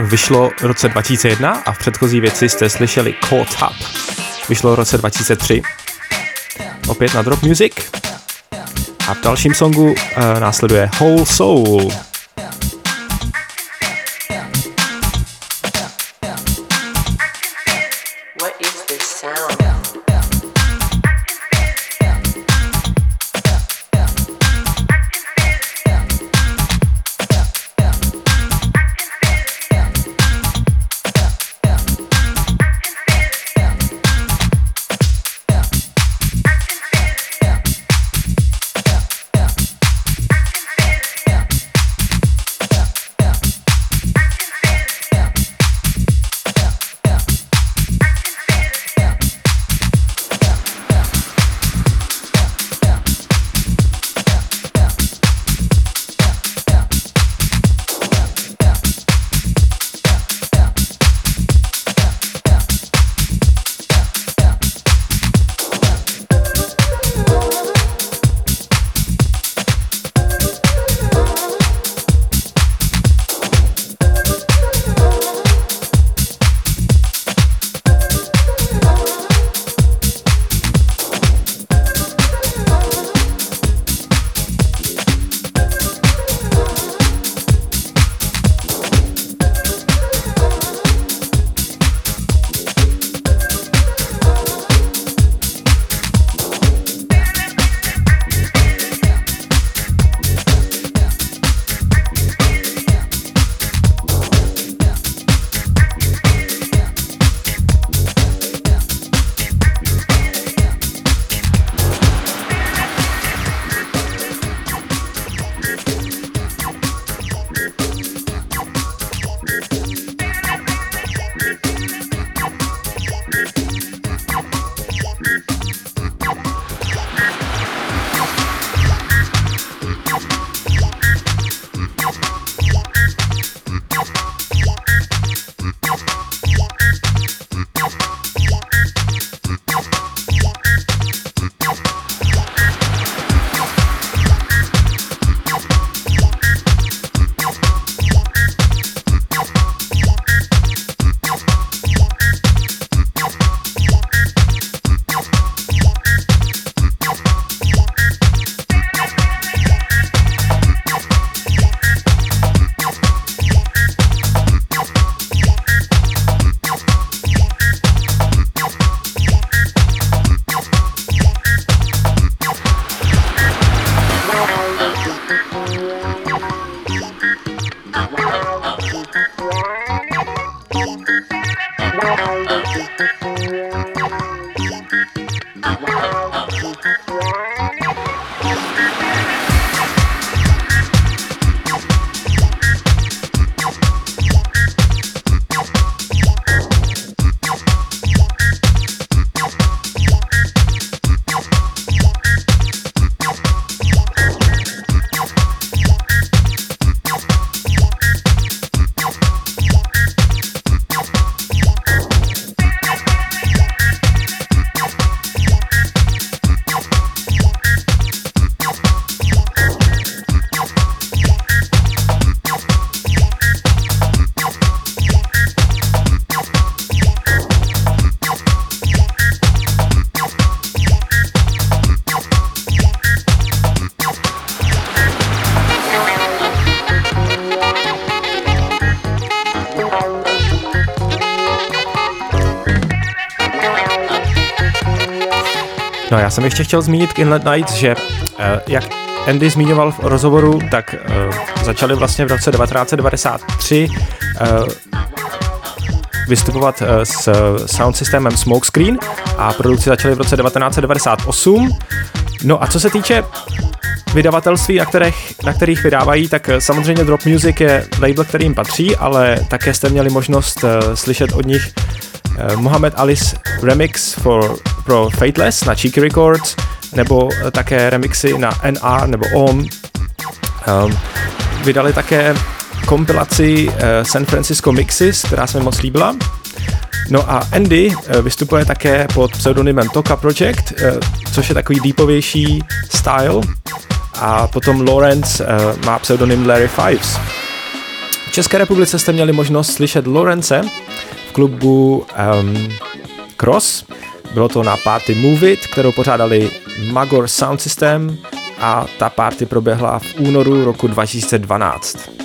S2: Vyšlo v roce 2001 a v předchozí věci jste slyšeli Caught Up. Vyšlo v roce 2003. Opět na Drop Music. A v dalším songu uh, následuje Whole Soul. Ještě chtěl zmínit Inlet Nights, že eh, jak Andy zmiňoval v rozhovoru, tak uh, začali vlastně v roce 1993 uh, vystupovat s sound systémem Smokescreen a produkci začaly v roce 1998. No a co se týče vydavatelství, na kterých, na kterých vydávají, tak samozřejmě Drop Music je label, který jim patří, ale také jste měli možnost slyšet od nich Mohamed Ali's remix for, pro Fateless na Cheeky Records, nebo také remixy na NR nebo OM. Um, vydali také kompilaci uh, San Francisco Mixes, která se mi moc líbila. No a Andy uh, vystupuje také pod pseudonymem Toka Project, což je takový deepovější style. A potom Lawrence má pseudonym Larry Fives. V České republice jste měli možnost slyšet Lawrence v klubu um, Cross, bylo to na party Move It, kterou pořádali Magor Sound System a ta party proběhla v únoru roku 2012.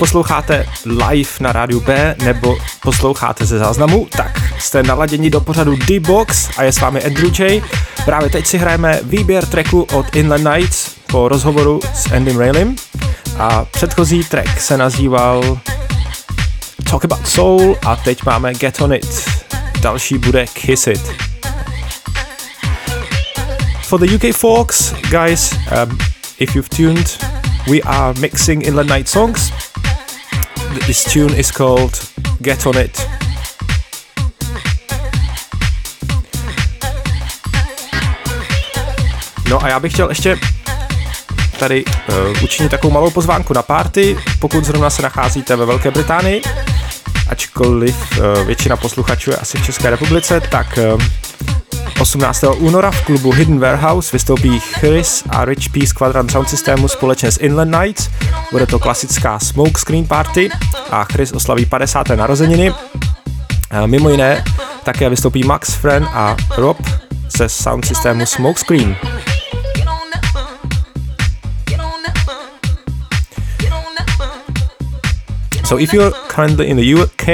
S2: posloucháte live na rádiu B nebo posloucháte ze záznamu, tak jste naladěni do pořadu D-Box a je s vámi Andrew J. Právě teď si hrajeme výběr tracku od Inland Nights po rozhovoru s Andym Raylim a předchozí track se nazýval Talk About Soul a teď máme Get On It. Další bude Kiss It. For the UK folks, guys, um, if you've tuned, we are mixing Inland Night songs. Th- This tune is called Get On It. No a já bych chtěl ještě tady uh, učinit takovou malou pozvánku na party, pokud zrovna se nacházíte ve Velké Británii, ačkoliv uh, většina posluchačů je asi v České republice, tak uh, 18. února v klubu Hidden Warehouse vystoupí Chris a Rich P z Quadrant Sound Systemu společně s Inland Nights. Bude to klasická smoke screen party a Chris oslaví 50. narozeniny. Mimo jiné také vystoupí Max Friend a Rob ze sound systému Smoke Screen. So if you're currently in the UK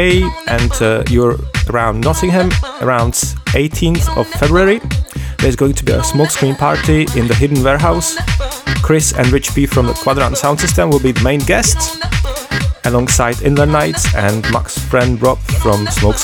S2: and uh, you're around Nottingham around 18th of February, there's going to be a smokescreen party in the Hidden Warehouse. Chris and Rich P from the Quadrant Sound System will be the main guests, alongside Inland Knights and Max friend Rob from Smoke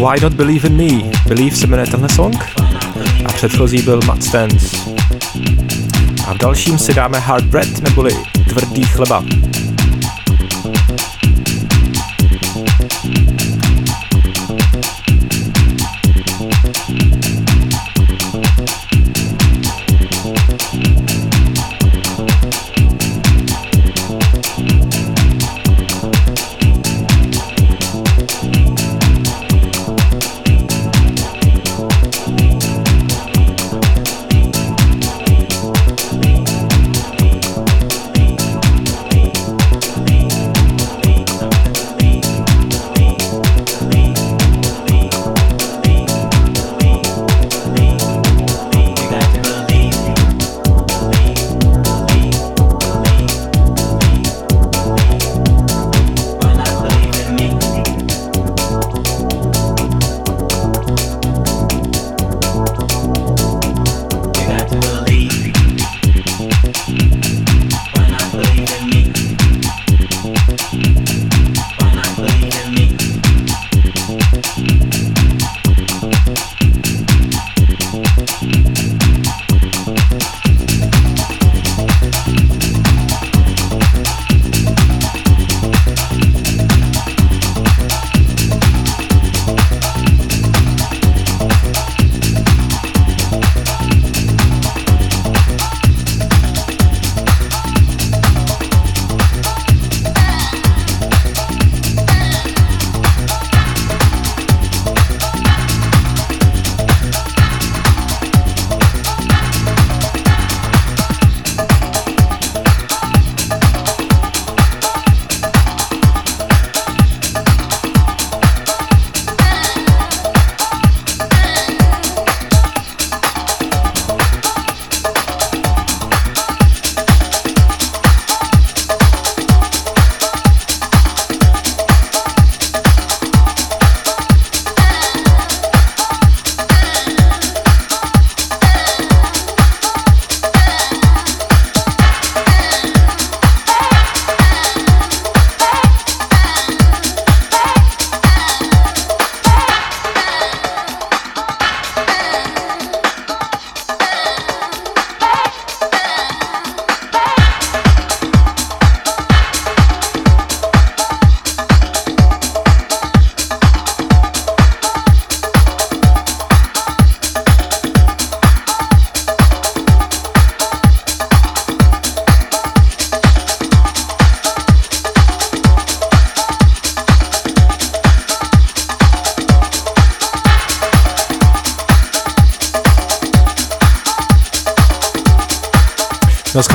S2: Why Not Believe in Me. Believe se jmenuje tenhle song a předchozí byl Mud Stance. A v dalším si dáme Hard Bread neboli Tvrdý chleba.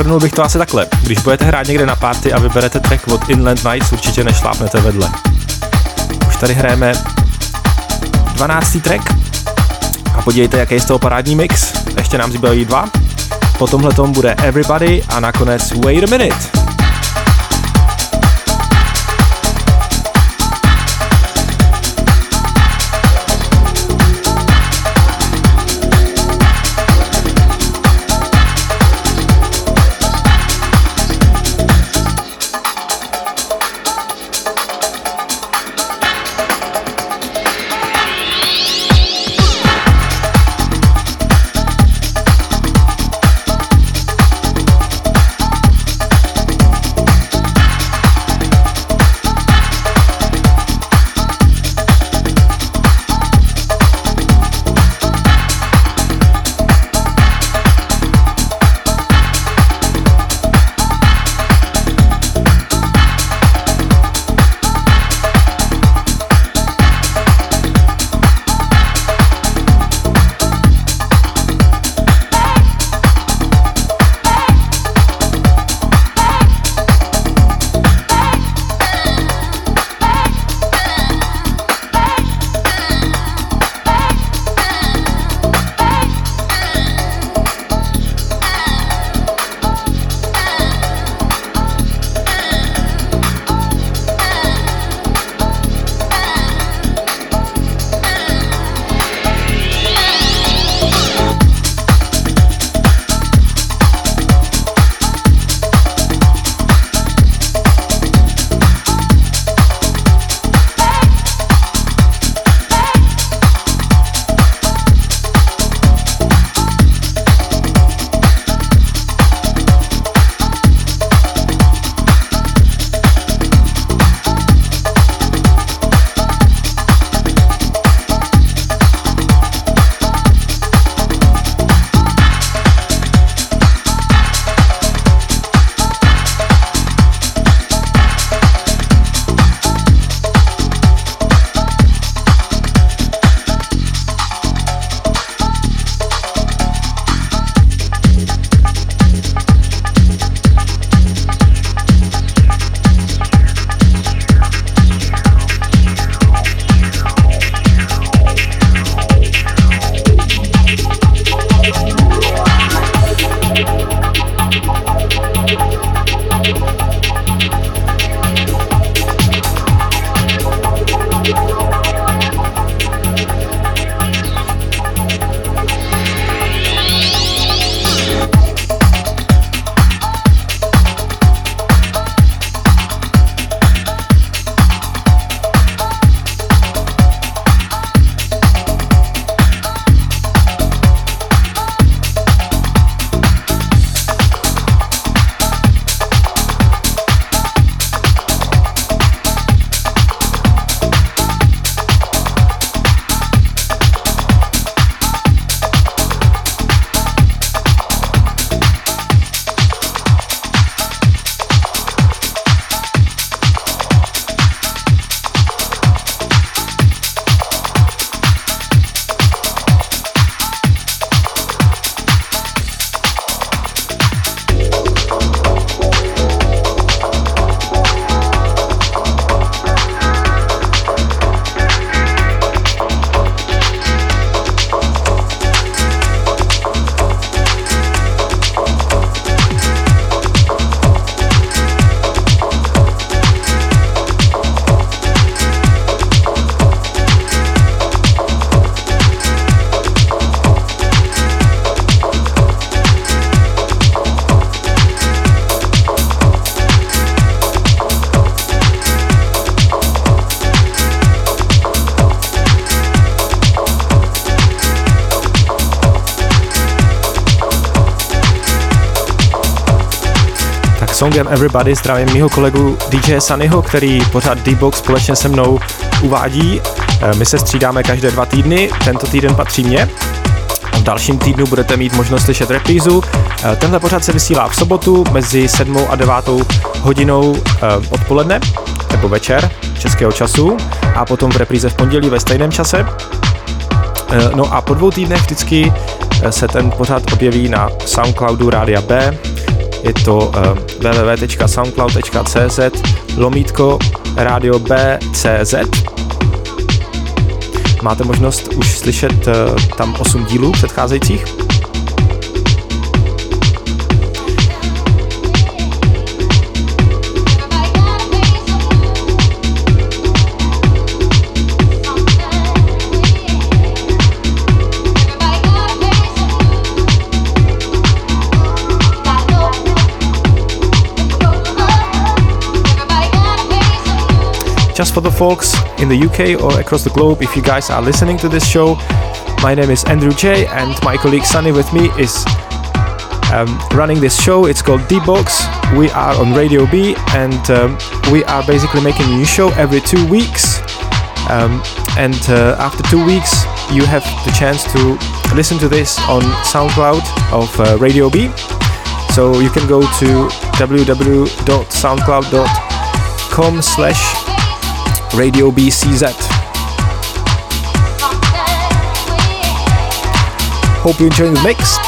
S2: Schrnul bych to asi takhle. Když budete hrát někde na party a vyberete track od Inland Nights, určitě nešlápnete vedle. Už tady hrajeme 12. track a podívejte, jaký je z toho parádní mix. Ještě nám zbývají dva. Po tomhle bude Everybody a nakonec Wait a Minute. Songem Everybody zdravím mýho kolegu DJ Sunnyho, který pořád D-Box společně se mnou uvádí. Eh, My se střídáme každé dva týdny, tento týden patří mě. V dalším týdnu budete mít možnost slyšet reprízu. Eh, Tenhle pořad se vysílá v sobotu mezi 7 a 9 hodinou eh, odpoledne nebo večer českého času a potom v repríze v pondělí ve stejném čase. No a po dvou týdnech vždycky se ten pořad objeví na Soundcloudu Rádia B. Je to eh, www.soundcloud.cz lomítko Radio BCZ. Máte možnost už slyšet eh, tam 8 dílů předcházejících. Just for the folks in the UK or across the globe, if you guys are listening to this show, my name is Andrew J, and my colleague Sunny with me is um, running this show. It's called D-Box. We are on Radio B, and um, we are basically making a new show every two weeks. Um, and uh, after two weeks, you have the chance to listen to this on SoundCloud of uh, Radio B. So you can go to www.soundcloud.com slash Radio BCZ. Hope you're enjoying the mix.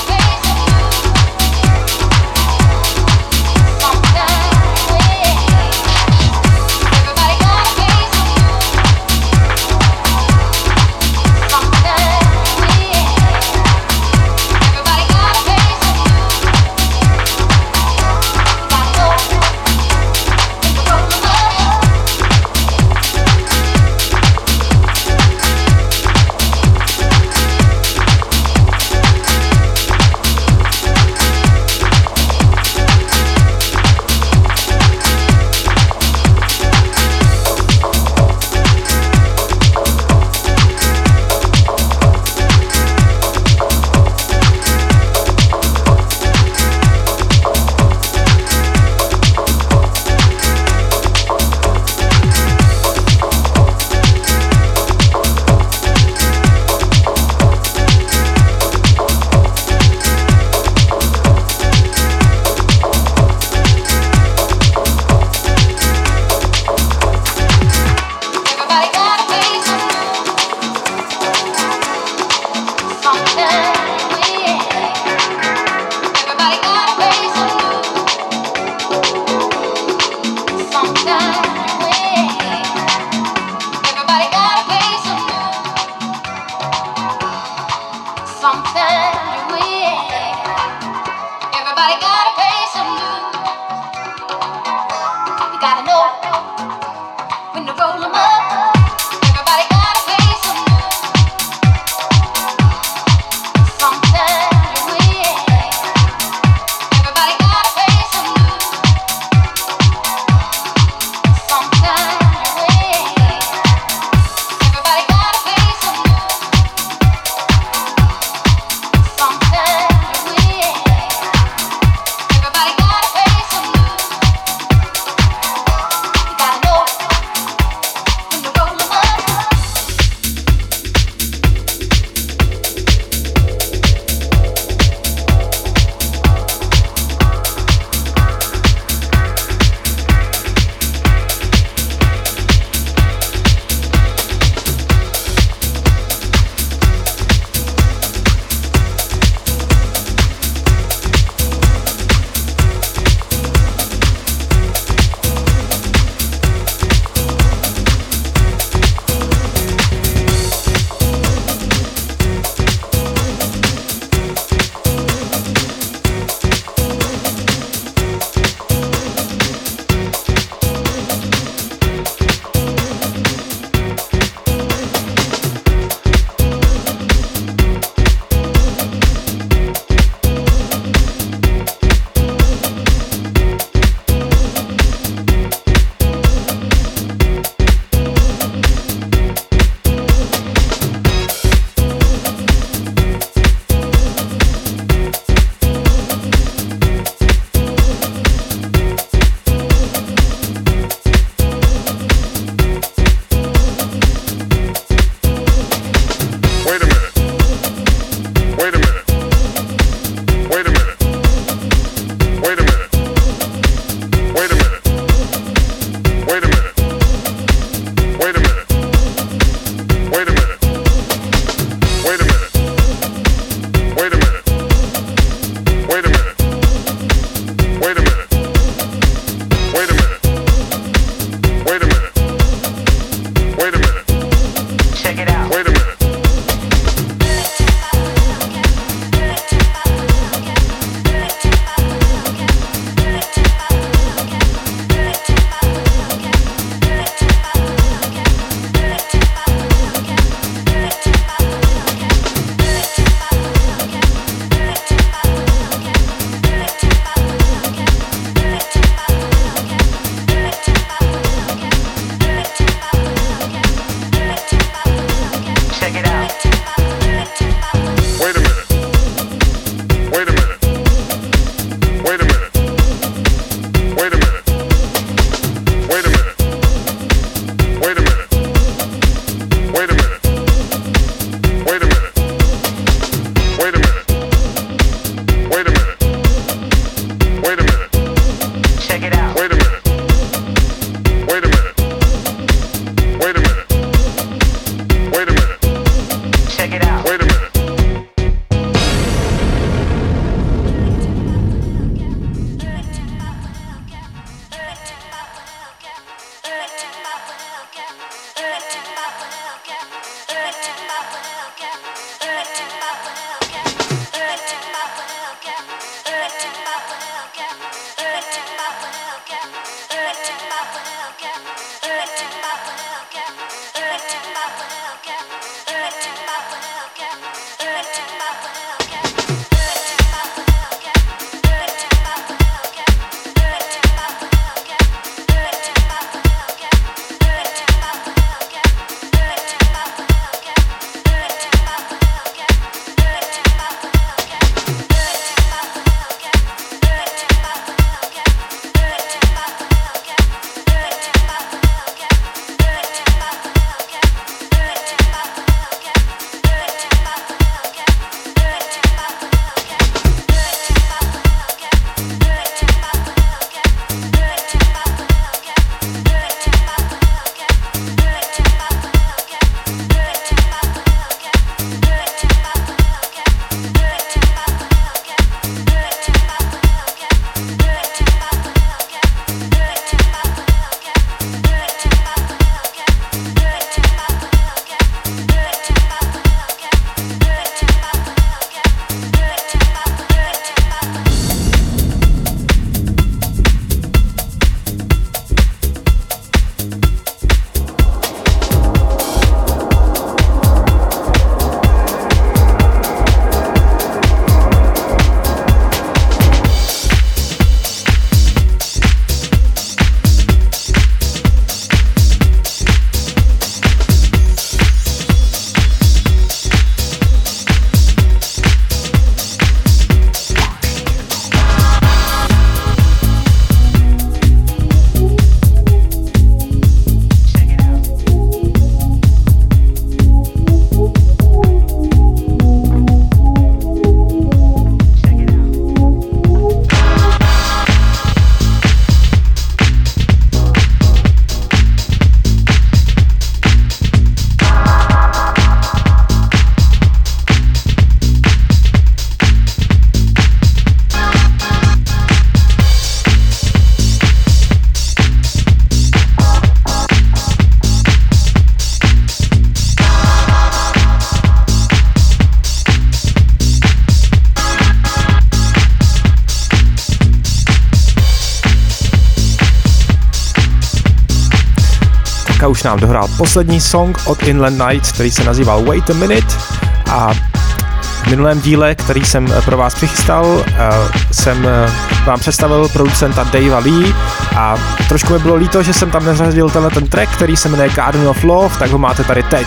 S2: Už nám dohrál poslední song od Inland Night, který se nazýval Wait a Minute a v minulém díle, který jsem eh, pro vás přichystal, eh, jsem eh, vám představil producenta Davea Lee a trošku mi bylo líto, že jsem tam nezařadil tenhle ten track, který se jmenuje Garden of Love, tak ho máte tady teď.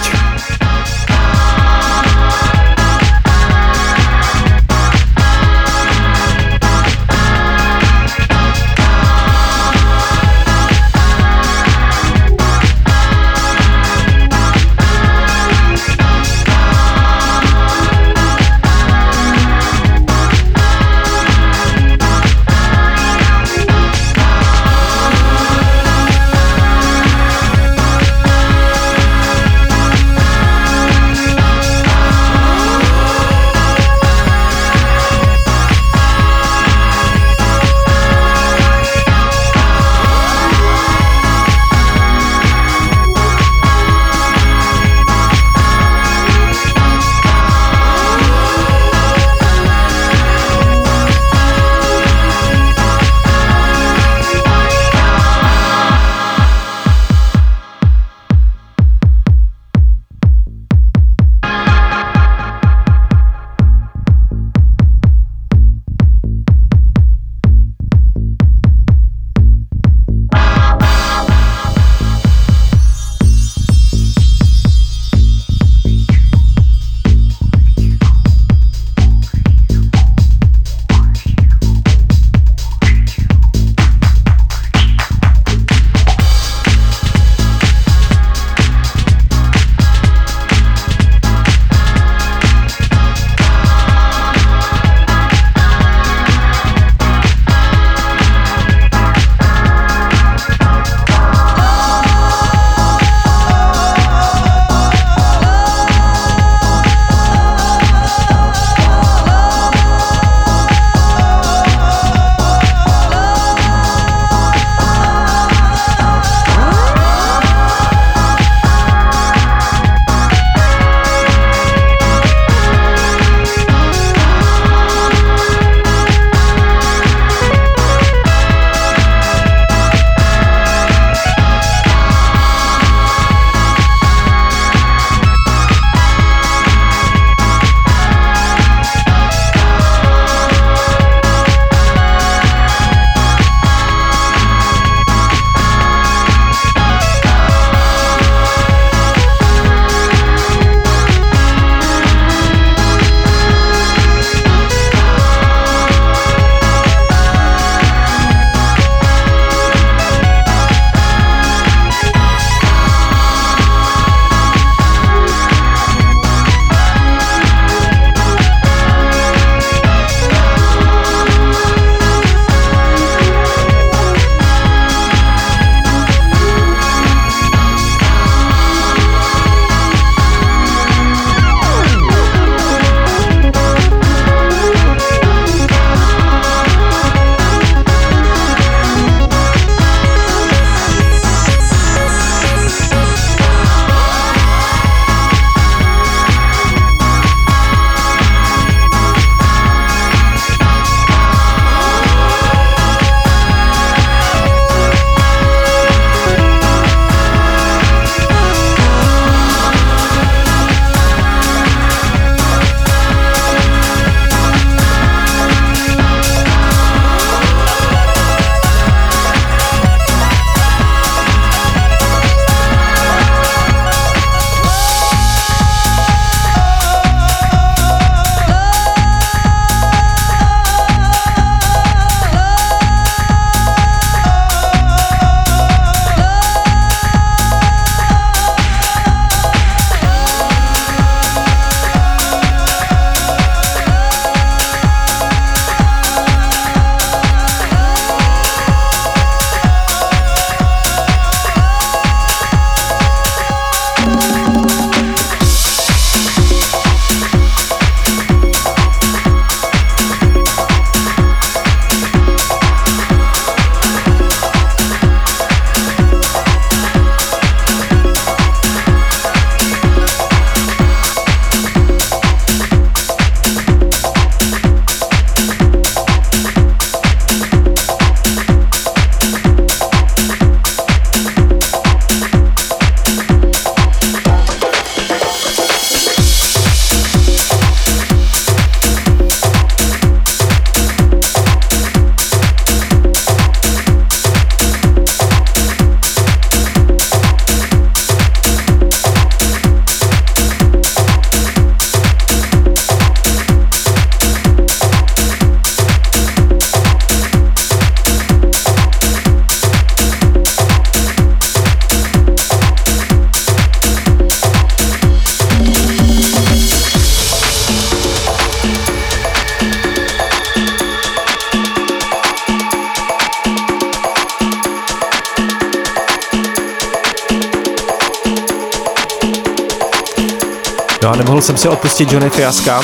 S2: Si odpustit Johnny Fiaska,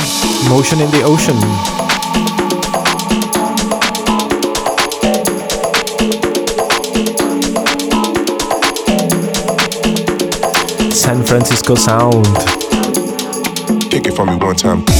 S2: Motion in the Ocean. San Francisco Sound.
S8: Take it from me one time.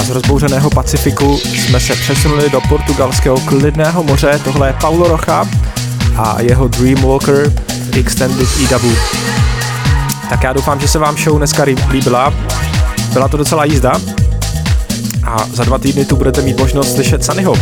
S2: Z rozbouřeného Pacifiku jsme se přesunuli do portugalského klidného moře. Tohle je Paulo Rocha a jeho Dreamwalker Extended E-Dubu. Tak já doufám, že se vám show dneska líbila. Byla to docela jízda. A za dva týdny tu budete mít možnost slyšet Sunnyho.